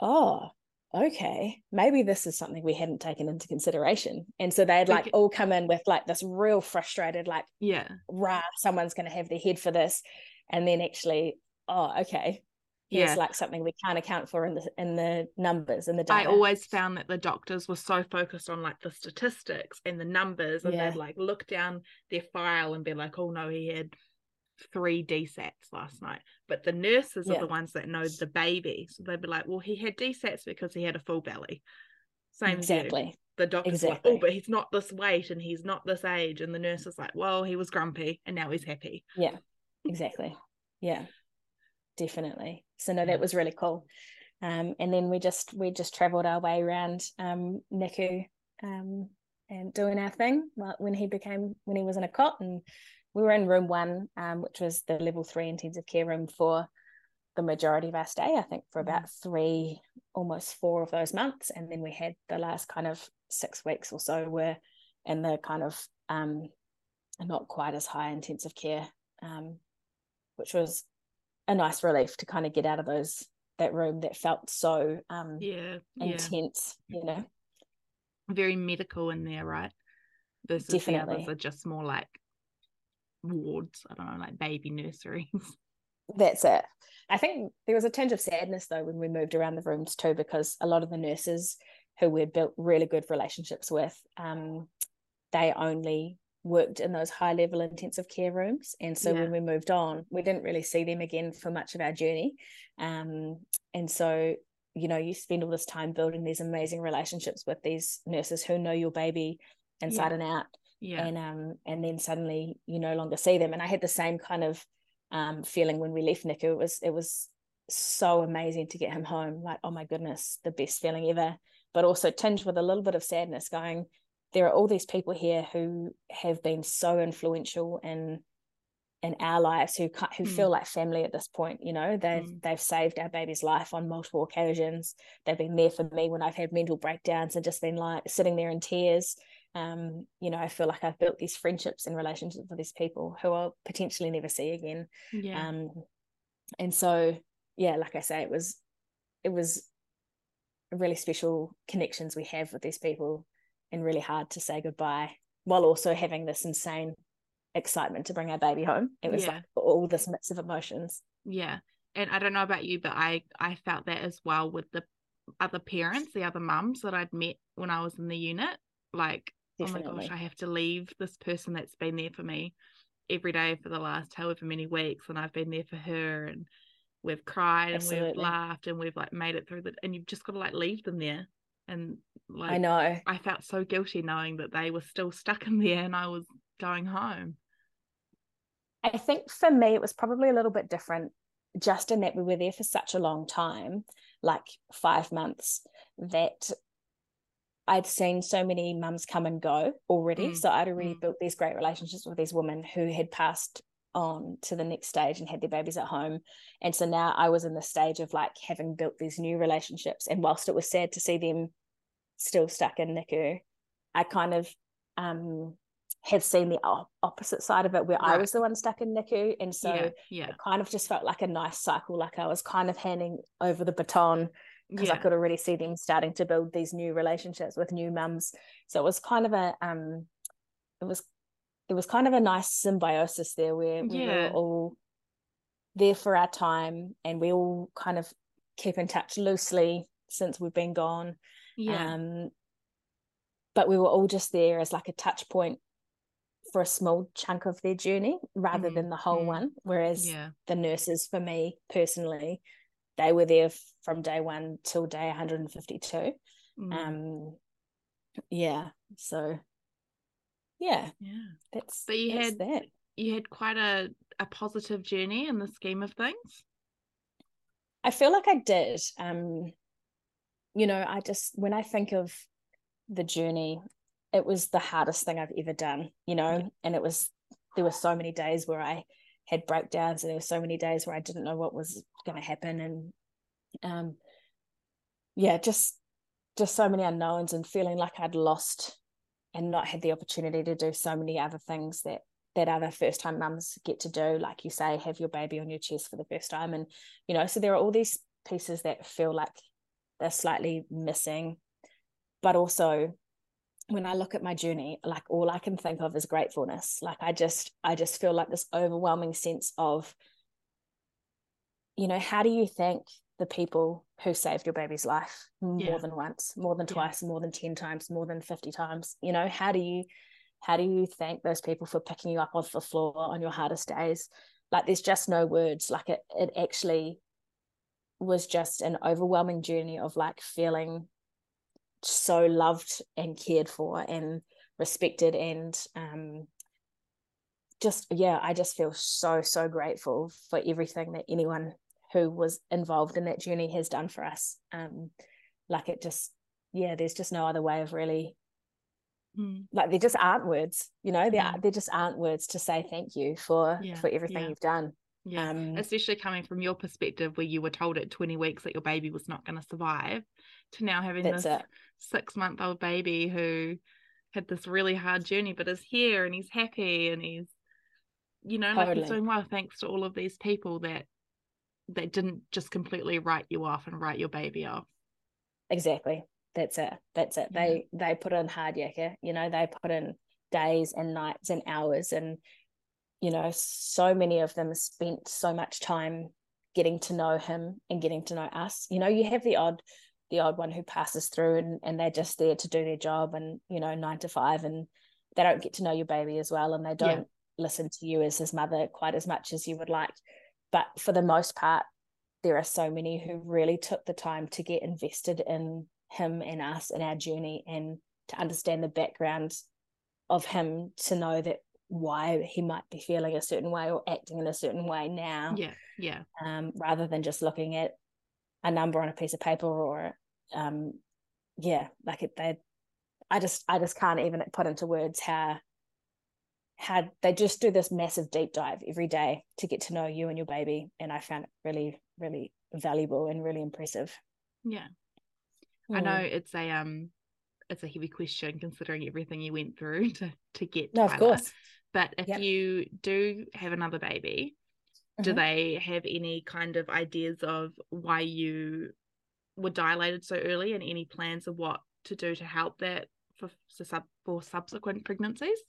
oh, okay, maybe this is something we hadn't taken into consideration. And so they'd like okay. all come in with like this real frustrated, like, yeah, rah, someone's going to have their head for this. And then actually, oh, okay, here's yeah. like something we can't account for in the in the numbers and the data. I always found that the doctors were so focused on like the statistics and the numbers, and yeah. they'd like look down their file and be like, "Oh no, he had three DSATs last night. But the nurses yeah. are the ones that know the baby. So they'd be like, well, he had DSATs because he had a full belly. Same exactly. The doctor's exactly. like, oh, but he's not this weight and he's not this age. And the nurse is like, well, he was grumpy and now he's happy. Yeah, exactly. Yeah, definitely. So no, that was really cool. Um, and then we just we just traveled our way around um, NICU um, and doing our thing when he became when he was in a cot and we were in room one, um, which was the level three intensive care room for the majority of our stay, I think for about mm. three, almost four of those months. And then we had the last kind of six weeks or so were in the kind of um, not quite as high intensive care, um, which was a nice relief to kind of get out of those that room that felt so um, yeah, intense, yeah. you know. Very medical in there, right? Versus Definitely. the others are just more like wards. I don't know, like baby nurseries. That's it. I think there was a tinge of sadness though when we moved around the rooms too, because a lot of the nurses who we'd built really good relationships with, um, they only worked in those high level intensive care rooms. And so yeah. when we moved on, we didn't really see them again for much of our journey. Um, and so, you know, you spend all this time building these amazing relationships with these nurses who know your baby inside yeah. and out yeah and um and then suddenly you no longer see them and i had the same kind of um, feeling when we left NICU It was it was so amazing to get him home. Like, oh my goodness, the best feeling ever. But also tinged with a little bit of sadness, going, there are all these people here who have been so influential in in our lives who who mm. feel like family at this point you know they've mm. they've saved our baby's life on multiple occasions they've been there for me when i've had mental breakdowns and just been like sitting there in tears um, you know, I feel like I've built these friendships and relationships with these people who I'll potentially never see again. Yeah. Um, and so, yeah, like I say, it was, it was really special connections we have with these people and really hard to say goodbye while also having this insane excitement to bring our baby home. It was yeah. like all this mix of emotions. Yeah. And I don't know about you, but I I felt that as well with the other parents, the other mums that I'd met when I was in the unit. Like Definitely. oh my gosh, I have to leave this person that's been there for me every day for the last however many weeks, and I've been there for her, and we've cried Absolutely. and we've laughed and we've like made it through the, and you've just got to like leave them there. And like, I know, I felt so guilty knowing that they were still stuck in there and I was going home. I think for me, it was probably a little bit different, just in that we were there for such a long time, like five months, that I'd seen so many mums come and go already. Mm. So I'd already mm. built these great relationships with these women who had passed on to the next stage and had their babies at home. And so now I was in the stage of like having built these new relationships. And whilst it was sad to see them still stuck in NICU, I kind of um have seen the opposite side of it where right. I was the one stuck in NICU. And so yeah, yeah. it kind of just felt like a nice cycle. Like I was kind of handing over the baton because yeah. I could already see them starting to build these new relationships with new mums. So it was kind of a um it was it was kind of a nice symbiosis there where we yeah. were all there for our time and we all kind of keep in touch loosely since we've been gone. Yeah. Um but we were all just there as like a touch point for a small chunk of their journey rather mm than the whole mm one. Whereas yeah. the nurses for me personally they were there from day one till day 152 mm. um yeah so yeah yeah. that's but you that's had that. you had quite a a positive journey in the scheme of things? I feel like i did um you know i just when i think of the journey it was the hardest thing i've ever done you know and it was there were so many days where i had breakdowns and there were so many days where I didn't know what was going to happen. And um yeah just just so many unknowns and feeling like I'd lost and not had the opportunity to do so many other things that that other first time mums get to do like you say have your baby on your chest for the first time. And you know so there are all these pieces that feel like they're slightly missing but also when I look at my journey, like all I can think of is gratefulness. Like I just, I just feel like this overwhelming sense of, you know, how do you thank the people who saved your baby's life more yeah. than once, more than twice, yeah. more than 10 times, more than 50 times? You know, how do you, how do you thank those people for picking you up off the floor on your hardest days? Like there's just no words. Like it, it actually was just an overwhelming journey of like feeling so loved and cared for and respected and um, just yeah i just feel so so grateful for everything that anyone who was involved in that journey has done for us um like it just yeah there's just no other way of really mm. like there just aren't words you know there, mm. there just aren't words to say thank you for yeah. for everything yeah. you've done yeah um, especially coming from your perspective where you were told at 20 weeks that your baby was not going to survive to now having this six month old baby who had this really hard journey but is here and he's happy and he's you know totally. like he's doing well. Thanks to all of these people that that didn't just completely write you off and write your baby off. Exactly. That's it. That's it. Yeah. they they put in hard yakka you know they put in days and nights and hours and you know so many of them spent so much time getting to know him and getting to know us. You know you have the odd the odd one who passes through and, and they're just there to do their job and you know nine to five and they don't get to know your baby as well and they don't yeah. listen to you as his mother quite as much as you would like but for the most part there are so many who really took the time to get invested in him and us and our journey and to understand the background of him to know that why he might be feeling a certain way or acting in a certain way now. Yeah, yeah. Um, rather than just looking at a number on a piece of paper or, um, yeah, like it, they, I just, I just can't even put into words how, how they just do this massive deep dive every day to get to know you and your baby, and I found it really, really valuable and really impressive. Yeah, mm. I know it's a um it's a heavy question considering everything you went through to to get no, Tyler. of course. But if yep. you do have another baby. Do they have any kind of ideas of why you were dilated so early and any plans of what to do to help that for for subsequent pregnancies?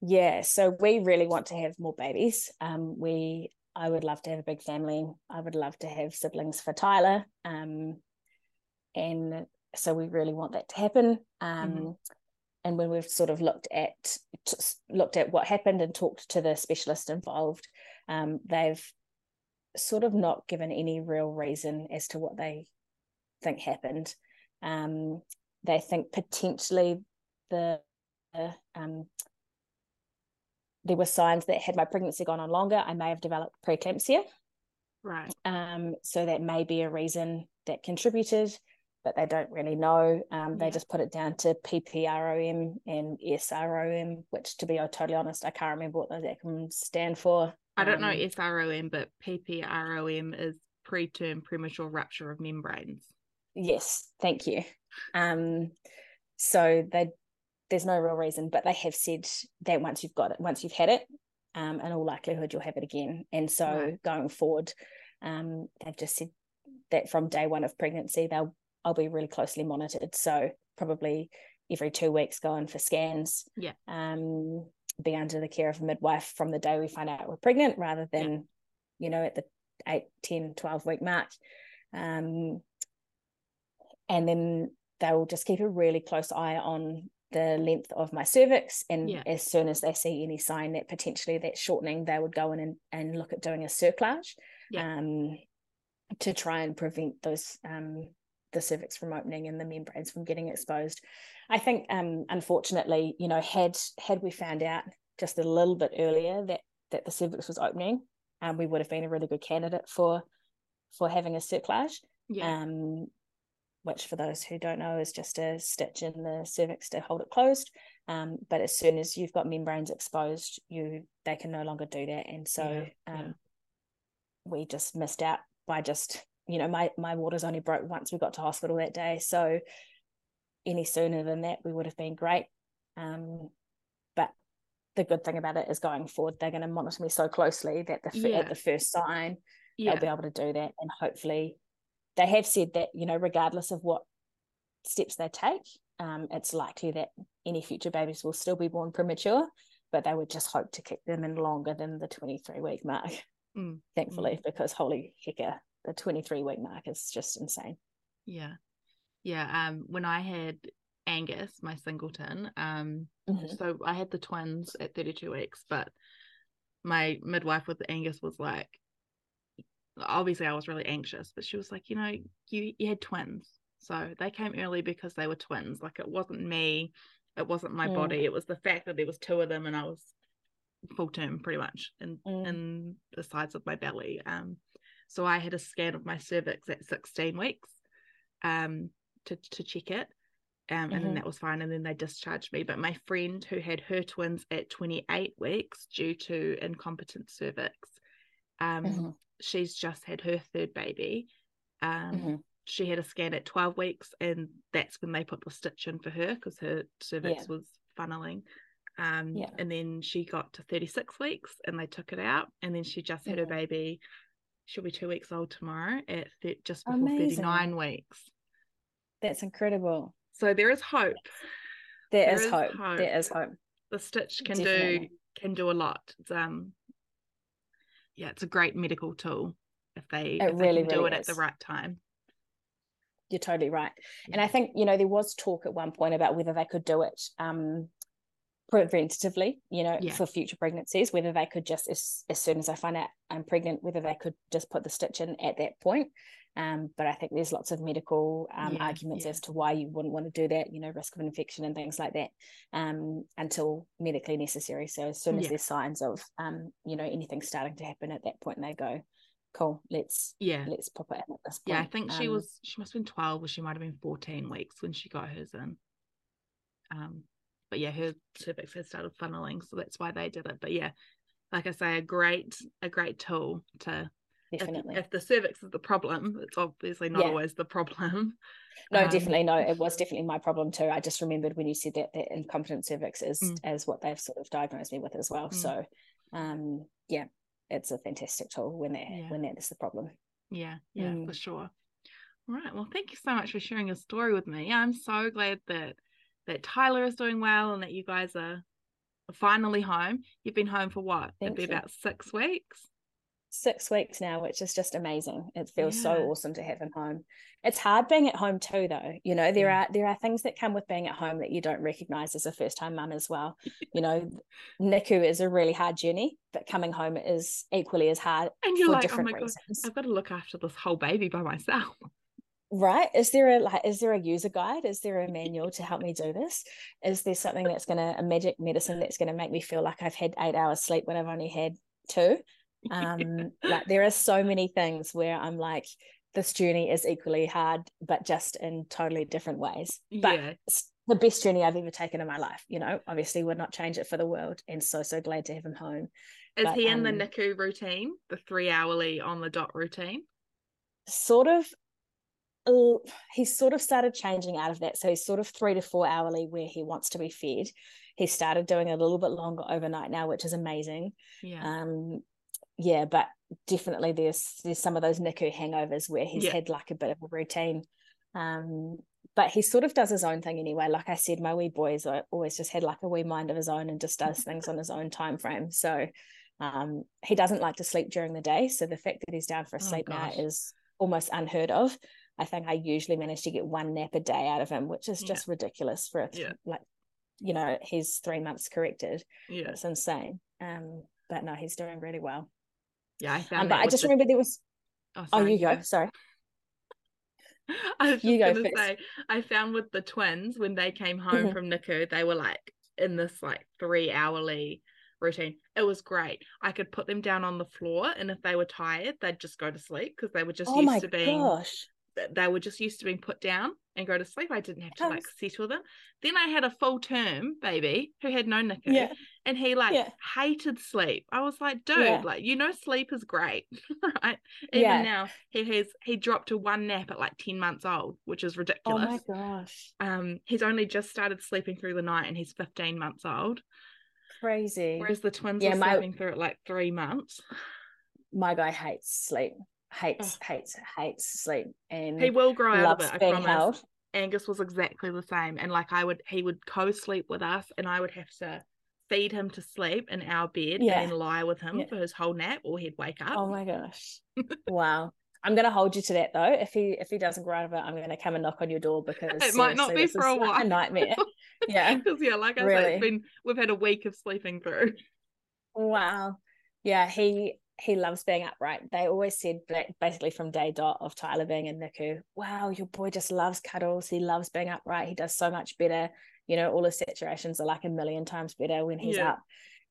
Yeah, so we really want to have more babies. Um, we I would love to have a big family. I would love to have siblings for Tyler. Um, and so we really want that to happen. Um, mm-hmm. And when we've sort of looked at looked at what happened and talked to the specialist involved, um, they've sort of not given any real reason as to what they think happened. Um, they think potentially the um, there were signs that had my pregnancy gone on longer, I may have developed preeclampsia. Right. Um, so that may be a reason that contributed but they don't really know. Um, they just put it down to PPROM and SROM, which, to be totally honest, I can't remember what those acronyms stand for. I don't um, know SROM, but PPROM is preterm premature rupture of membranes. Yes, thank you. Um, so they there's no real reason, but they have said that once you've got it, once you've had it, um, in all likelihood you'll have it again. And so right. going forward, um, they've just said that from day one of pregnancy they'll I'll be really closely monitored. So probably every two weeks going for scans. Yeah. Um, be under the care of a midwife from the day we find out we're pregnant rather than, yeah. you know, at the 8, 10, 12 week mark. Um, and then they'll just keep a really close eye on the length of my cervix and yeah. as soon as they see any sign that potentially that's shortening they would go in and, and look at doing a cerclage yeah. um, to try and prevent those um, the cervix from opening and the membranes from getting exposed. I think, um, unfortunately, you know, had had we found out just a little bit earlier that that the cervix was opening, um, we would have been a really good candidate for for having a cerclage. Yeah. Um, which for those who don't know is just a stitch in the cervix to hold it closed. Um, but as soon as you've got membranes exposed, you they can no longer do that, and so yeah, um, yeah. we just missed out by just you know my my waters only broke once we got to hospital that day so any sooner than that we would have been great um, but the good thing about it is going forward they're going to monitor me so closely that the yeah. at the first sign yeah. they'll be able to do that and hopefully they have said that you know regardless of what steps they take um, it's likely that any future babies will still be born premature but they would just hope to keep them in longer than the 23 week mark mm. thankfully mm. because holy hecker the 23 week mark is just insane. Yeah. Yeah. Um, when I had Angus, my singleton, um, mm-hmm. so I had the twins at 32 weeks, but my midwife with Angus was like, obviously I was really anxious, but she was like, you know, you, you had twins. So they came early because they were twins. Like it wasn't me, it wasn't my mm. body, it was the fact that there was two of them and I was full term pretty much in mm. in the sides of my belly. Um so I had a scan of my cervix at 16 weeks um, to, to check it. Um, and mm-hmm. then that was fine. And then they discharged me. But my friend who had her twins at 28 weeks due to incompetent cervix, um, mm-hmm. she's just had her third baby. Um, mm-hmm. She had a scan at 12 weeks, and that's when they put the stitch in for her because her cervix yeah. was funneling. Um, yeah. And then she got to 36 weeks and they took it out. And then she just had her baby she'll be two weeks old tomorrow at th- just before Amazing. 39 weeks. That's incredible. So there is hope. there, there is, is hope. hope. There is hope. The stitch can Definitely. do can do a lot. It's um yeah, it's a great medical tool if they, it if really, they can do it is. at the right time. You're totally right. And I think, you know, there was talk at one point about whether they could do it um preventatively, you know, yeah. for future pregnancies, whether they could just as, as soon as I find out I'm pregnant, whether they could just put the stitch in at that point. Um, but I think there's lots of medical um, yeah, arguments yeah. as to why you wouldn't want to do that, you know, risk of infection and things like that, um, until medically necessary. So as soon as yeah. there's signs of, um, you know, anything starting to happen at that point, they go, cool, let's yeah, let's pop it in at this point. Yeah, I think she um, was she must have been 12 or she might have been 14 weeks when she got hers in. Um, but yeah, her cervix had started funneling, so that's why they did it. But yeah, like I say, a great a great tool to definitely. If, if, the cervix is the problem, it's obviously not yeah. always the problem. No, um, definitely no. It was definitely my problem too. I just remembered when you said that that incompetent cervix is mm. as what they've sort of diagnosed me with as well. Mm. So, um, yeah, it's a fantastic tool when that yeah. when that is the problem. Yeah, yeah, mm. for sure. All right. Well, thank you so much for sharing your story with me. I'm so glad that that Tyler is doing well and that you guys are finally home. You've been home for what? Thank It'd be you. about six weeks six weeks now, which is just amazing. It feels yeah. so awesome to have him home. It's hard being at home too, though. You know, there yeah. are there are things that come with being at home that you don't recognize as a first time mum as well. you know, NICU is a really hard journey, but coming home is equally as hard. And you're like, oh my reasons. god, I've got to look after this whole baby by myself. Right? Is there a like? Is there a user guide? Is there a manual to help me do this? Is there something that's gonna a magic medicine that's gonna make me feel like I've had eight hours sleep when I've only had two? Um like there are so many things where i'm like this journey is equally hard but just in totally different ways. But yeah. the best journey i've ever taken in my life you know obviously would not change it for the world and so so glad to have him home. Is but, he in um, the nicu routine the three hourly on the dot routine? Sort of he's sort of started changing out of that. So he's sort of three to four hourly where he wants to be fed. He started doing a little bit longer overnight now which is amazing. Yeah. Um yeah, but definitely there's there's some of those NICU hangovers where he's yeah. had like a bit of a routine. Um, but he sort of does his own thing anyway. Like I said, my wee boys always just had like a wee mind of his own and just does things on his own time frame. So um, he doesn't like to sleep during the day. So the fact that he's down for a oh, sleep now is almost unheard of. I think I usually manage to get one nap a day out of him, which is just yeah. ridiculous for a th- yeah. like, you know, he's three months corrected. Yeah, it's insane. Um, but no, he's doing really well. Yeah, I found. Um, but I just the... remember there was. Oh, oh you go. Sorry. I was you just gonna say, I found with the twins when they came home mm-hmm. from NICU, they were like in this like three hourly routine. It was great. I could put them down on the floor, and if they were tired, they'd just go to sleep because they were just oh used to being. Gosh they were just used to being put down and go to sleep. I didn't have to like settle them. Then I had a full term baby who had no NICU, yeah. and he like yeah. hated sleep. I was like, dude, yeah. like you know, sleep is great, right? Even now, he has he dropped to one nap at like ten months old, which is ridiculous. Oh my gosh. Um, he's only just started sleeping through the night, and he's fifteen months old. Crazy. Whereas the twins yeah, were my... sleeping through it like three months. My guy hates sleep hates oh. hates hates sleep and he will grow out of it i promise held. angus was exactly the same and like i would he would co-sleep with us and i would have to feed him to sleep in our bed yeah. and then lie with him yeah. for his whole nap or he'd wake up oh my gosh wow I'm gonna hold you to that though. If he if he doesn't grow out of it, I'm gonna come and knock on your door because it might not be for a while. a nightmare. Yeah, because yeah, like I really? said, it's been we've had a week of sleeping through. Wow. Yeah, he he loves being upright. They always said basically from day dot of Tyler being in NICU, wow, your boy just loves cuddles. He loves being upright. He does so much better. You know, all his saturations are like a million times better when he's yeah. up.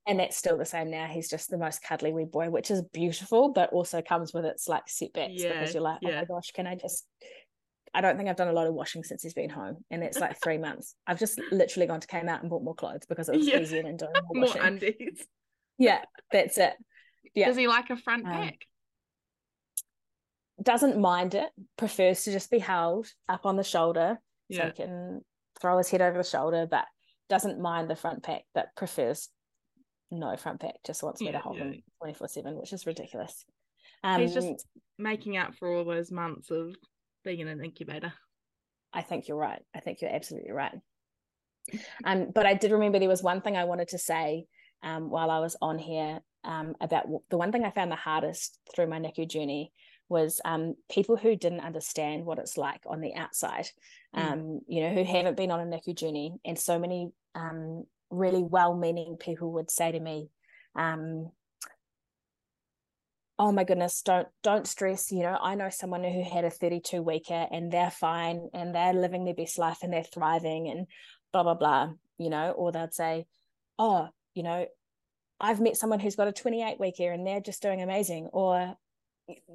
And that's still the same now. He's just the most cuddly wee boy, which is beautiful, but also comes with its like setbacks yeah, because you're like, oh yeah. my gosh, can I just I don't think I've done a lot of washing since he's been home, and it's like three months. I've just literally gone to Kmart and bought more clothes because it was yeah. easier than doing more, more washing. undies. Yeah, that's it. Yeah. Does he like a front um, pack? Doesn't mind it. Prefers to just be held up on the shoulder yeah. so he can throw his head over the shoulder, but doesn't mind the front pack, but prefers no front pack. Just wants me yeah, to hold yeah. him twenty four seven, which is ridiculous. Um, He's just making up for all those months of being in an incubator. I think you're right. I think you're absolutely right. Um, but I did remember there was one thing I wanted to say um, while I was on here um, about the one thing I found the hardest through my NICU journey was um, people who didn't understand what it's like on the outside, mm. um, you know, who haven't been on a NICU journey. And so many um, really well meaning people would say to me, um, oh my goodness don't don't stress you know i know someone who had a 32 weeker and they're fine and they're living their best life and they're thriving and blah blah blah you know or they'd say oh you know i've met someone who's got a 28 weeker and they're just doing amazing or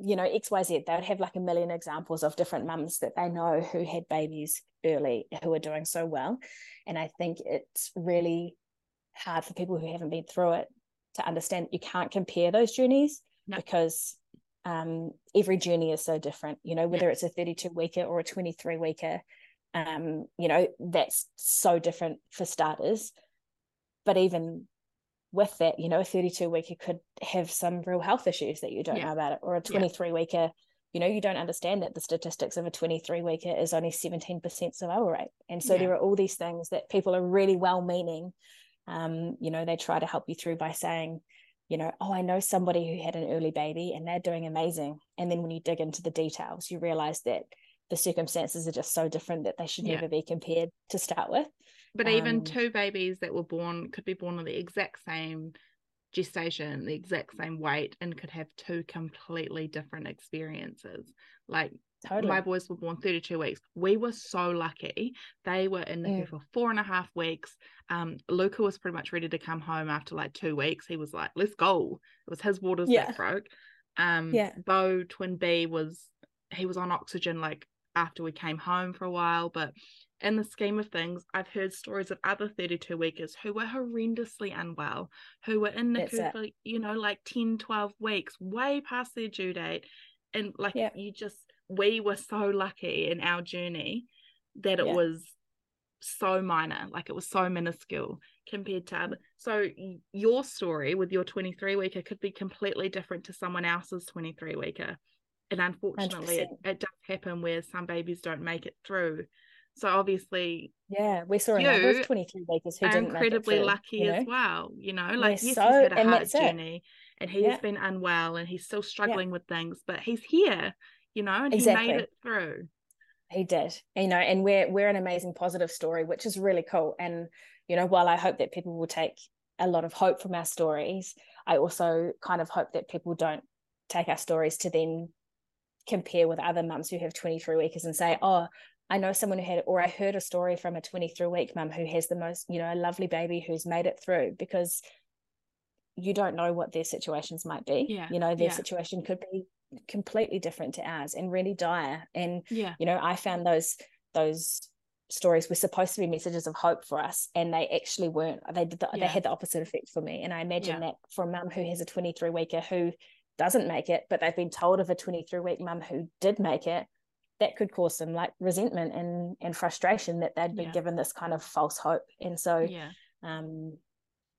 you know xyz they would have like a million examples of different mums that they know who had babies early who are doing so well. And i think it's really hard for people who haven't been through it to understand you can't compare those journeys no. because um, every journey is so different you know whether it's a 32 weeker or a 23 weeker um, you know that's so different for starters. But even with that you know a 32 weeker could have some real health issues that you don't yeah. know about it or a 23 yeah. weeker you know you don't understand that the statistics of a 23 weeker is only 17% survival rate and so there are all these things that people are really well meaning um, you know they try to help you through by saying you know, oh, I know somebody who had an early baby and they're doing amazing. And then when you dig into the details, you realize that the circumstances are just so different that they should yeah. never be compared to start with. But um, even two babies that were born could be born on the exact same gestation, the exact same weight, and could have two completely different experiences. Like Totally. My boys were born 32 weeks. We were so lucky. They were in there mm. for four and a half weeks. Um, Luca was pretty much ready to come home after like two weeks. He was like, let's go. It was his waters yeah. that broke. Um, yeah. Bo, twin B, was, he was on oxygen like after we came home for a while. But in the scheme of things, I've heard stories of other 32 weekers who were horrendously unwell, who were in NICU for, you know, like 10, 12 weeks, way past their due date. And like, yeah. you just, we were so lucky in our journey that it yeah. was so minor like it was so minuscule compared to other so your story with your 23 weeker could be completely different to someone else's 23 weeker and unfortunately it, it, does happen where some babies don't make it through so obviously yeah we saw you 23 weekers who are incredibly through, lucky you know? as well you know like yes so, he's had a hard journey it. and he's yeah. been unwell and he's still struggling yeah. with things but he's here you know, and exactly. he made it through. He did, you know, and we're we're an amazing positive story, which is really cool. And you know, while I hope that people will take a lot of hope from our stories, I also kind of hope that people don't take our stories to then compare with other mums who have 23 weekers and say, oh, I know someone who had, or I heard a story from a 23 week mum who has the most, you know, a lovely baby who's made it through because you don't know what their situations might be. Yeah. You know, their yeah. situation could be completely different to ours and really dire and yeah you know i found those those stories were supposed to be messages of hope for us and they actually weren't they did the, yeah. they had the opposite effect for me and i imagine that for a mum who has a 23 weeker who doesn't make it but they've been told of a 23 week mum who did make it that could cause some like resentment and and frustration that they'd been yeah. given this kind of false hope and so yeah um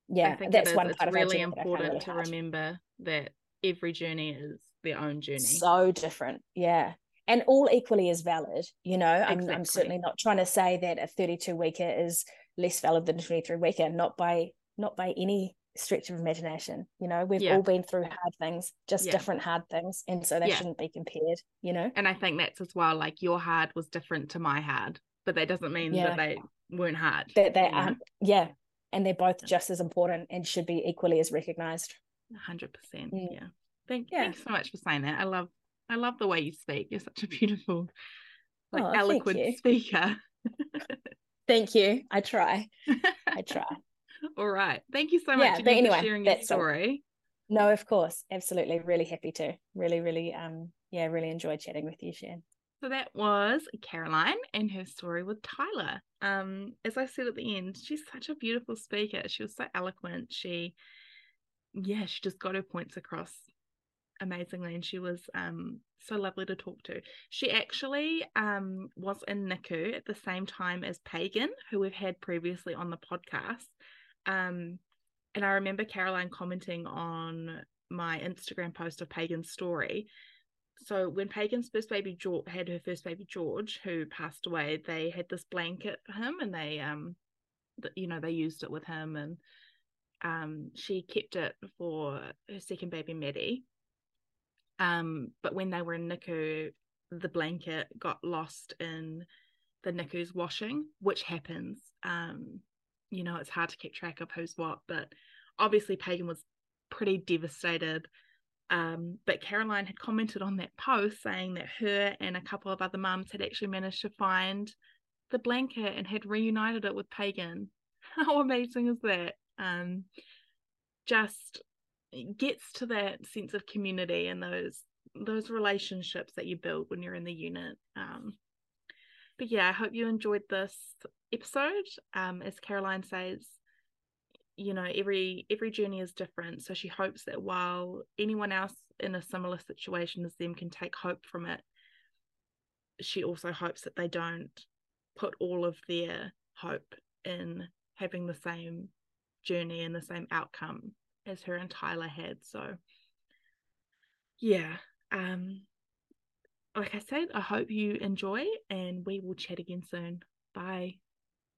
yeah that's one part it's really important really to hard. remember that every journey is their own journey. So different. Yeah. And all equally as valid. You know, I'm, exactly. I'm certainly not trying to say that a 32 weeker is less valid than a 23 weeker, not by not by any stretch of imagination. You know, we've yeah. all been through hard things, just yeah. different hard things. And so they yeah. shouldn't be compared, you know? And I think that's as well, like your hard was different to my hard, but that doesn't mean that they weren't hard. That they aren't, yeah. And they're both just as important and should be equally as recognized. 100%. Mm. Yeah. Thank, yeah. Thanks so much for saying that. I love I love the way you speak. You're such a beautiful, like oh, eloquent speaker. thank you. I try. I try. All right. Thank you so much yeah, but anyway, for sharing your story. No, of course. Absolutely. Really happy to. Really, really um yeah, really enjoyed chatting with you, Shan. So that was Caroline and her story with Tyler. Um, as I said at the end, she's such a beautiful speaker. She was so eloquent. She yeah, she just got her points across amazingly and she was um so lovely to talk to. She actually um was in NICU at the same time as Pagan, who we've had previously on the podcast. Um and I remember Caroline commenting on my Instagram post of Pagan's story. So when Pagan's first baby George had her first baby George, who passed away, they had this blanket for him, and they um, you know, they used it with him, and um, she kept it for her second baby Maddie. Um, but when they were in NICU, the blanket got lost in the NICU's washing, which happens. Um, you know, it's hard to keep track of who's what, but obviously Pagan was pretty devastated. Um, but Caroline had commented on that post saying that her and a couple of other mums had actually managed to find the blanket and had reunited it with Pagan. How amazing is that? Um, just gets to that sense of community and those those relationships that you build when you're in the unit. Um, but yeah, I hope you enjoyed this episode. Um, as Caroline says, you know, every every journey is different. So she hopes that while anyone else in a similar situation as them can take hope from it, she also hopes that they don't put all of their hope in having the same journey and the same outcome as her and Tyler had. So yeah. Um like I said, I hope you enjoy and we will chat again soon. Bye.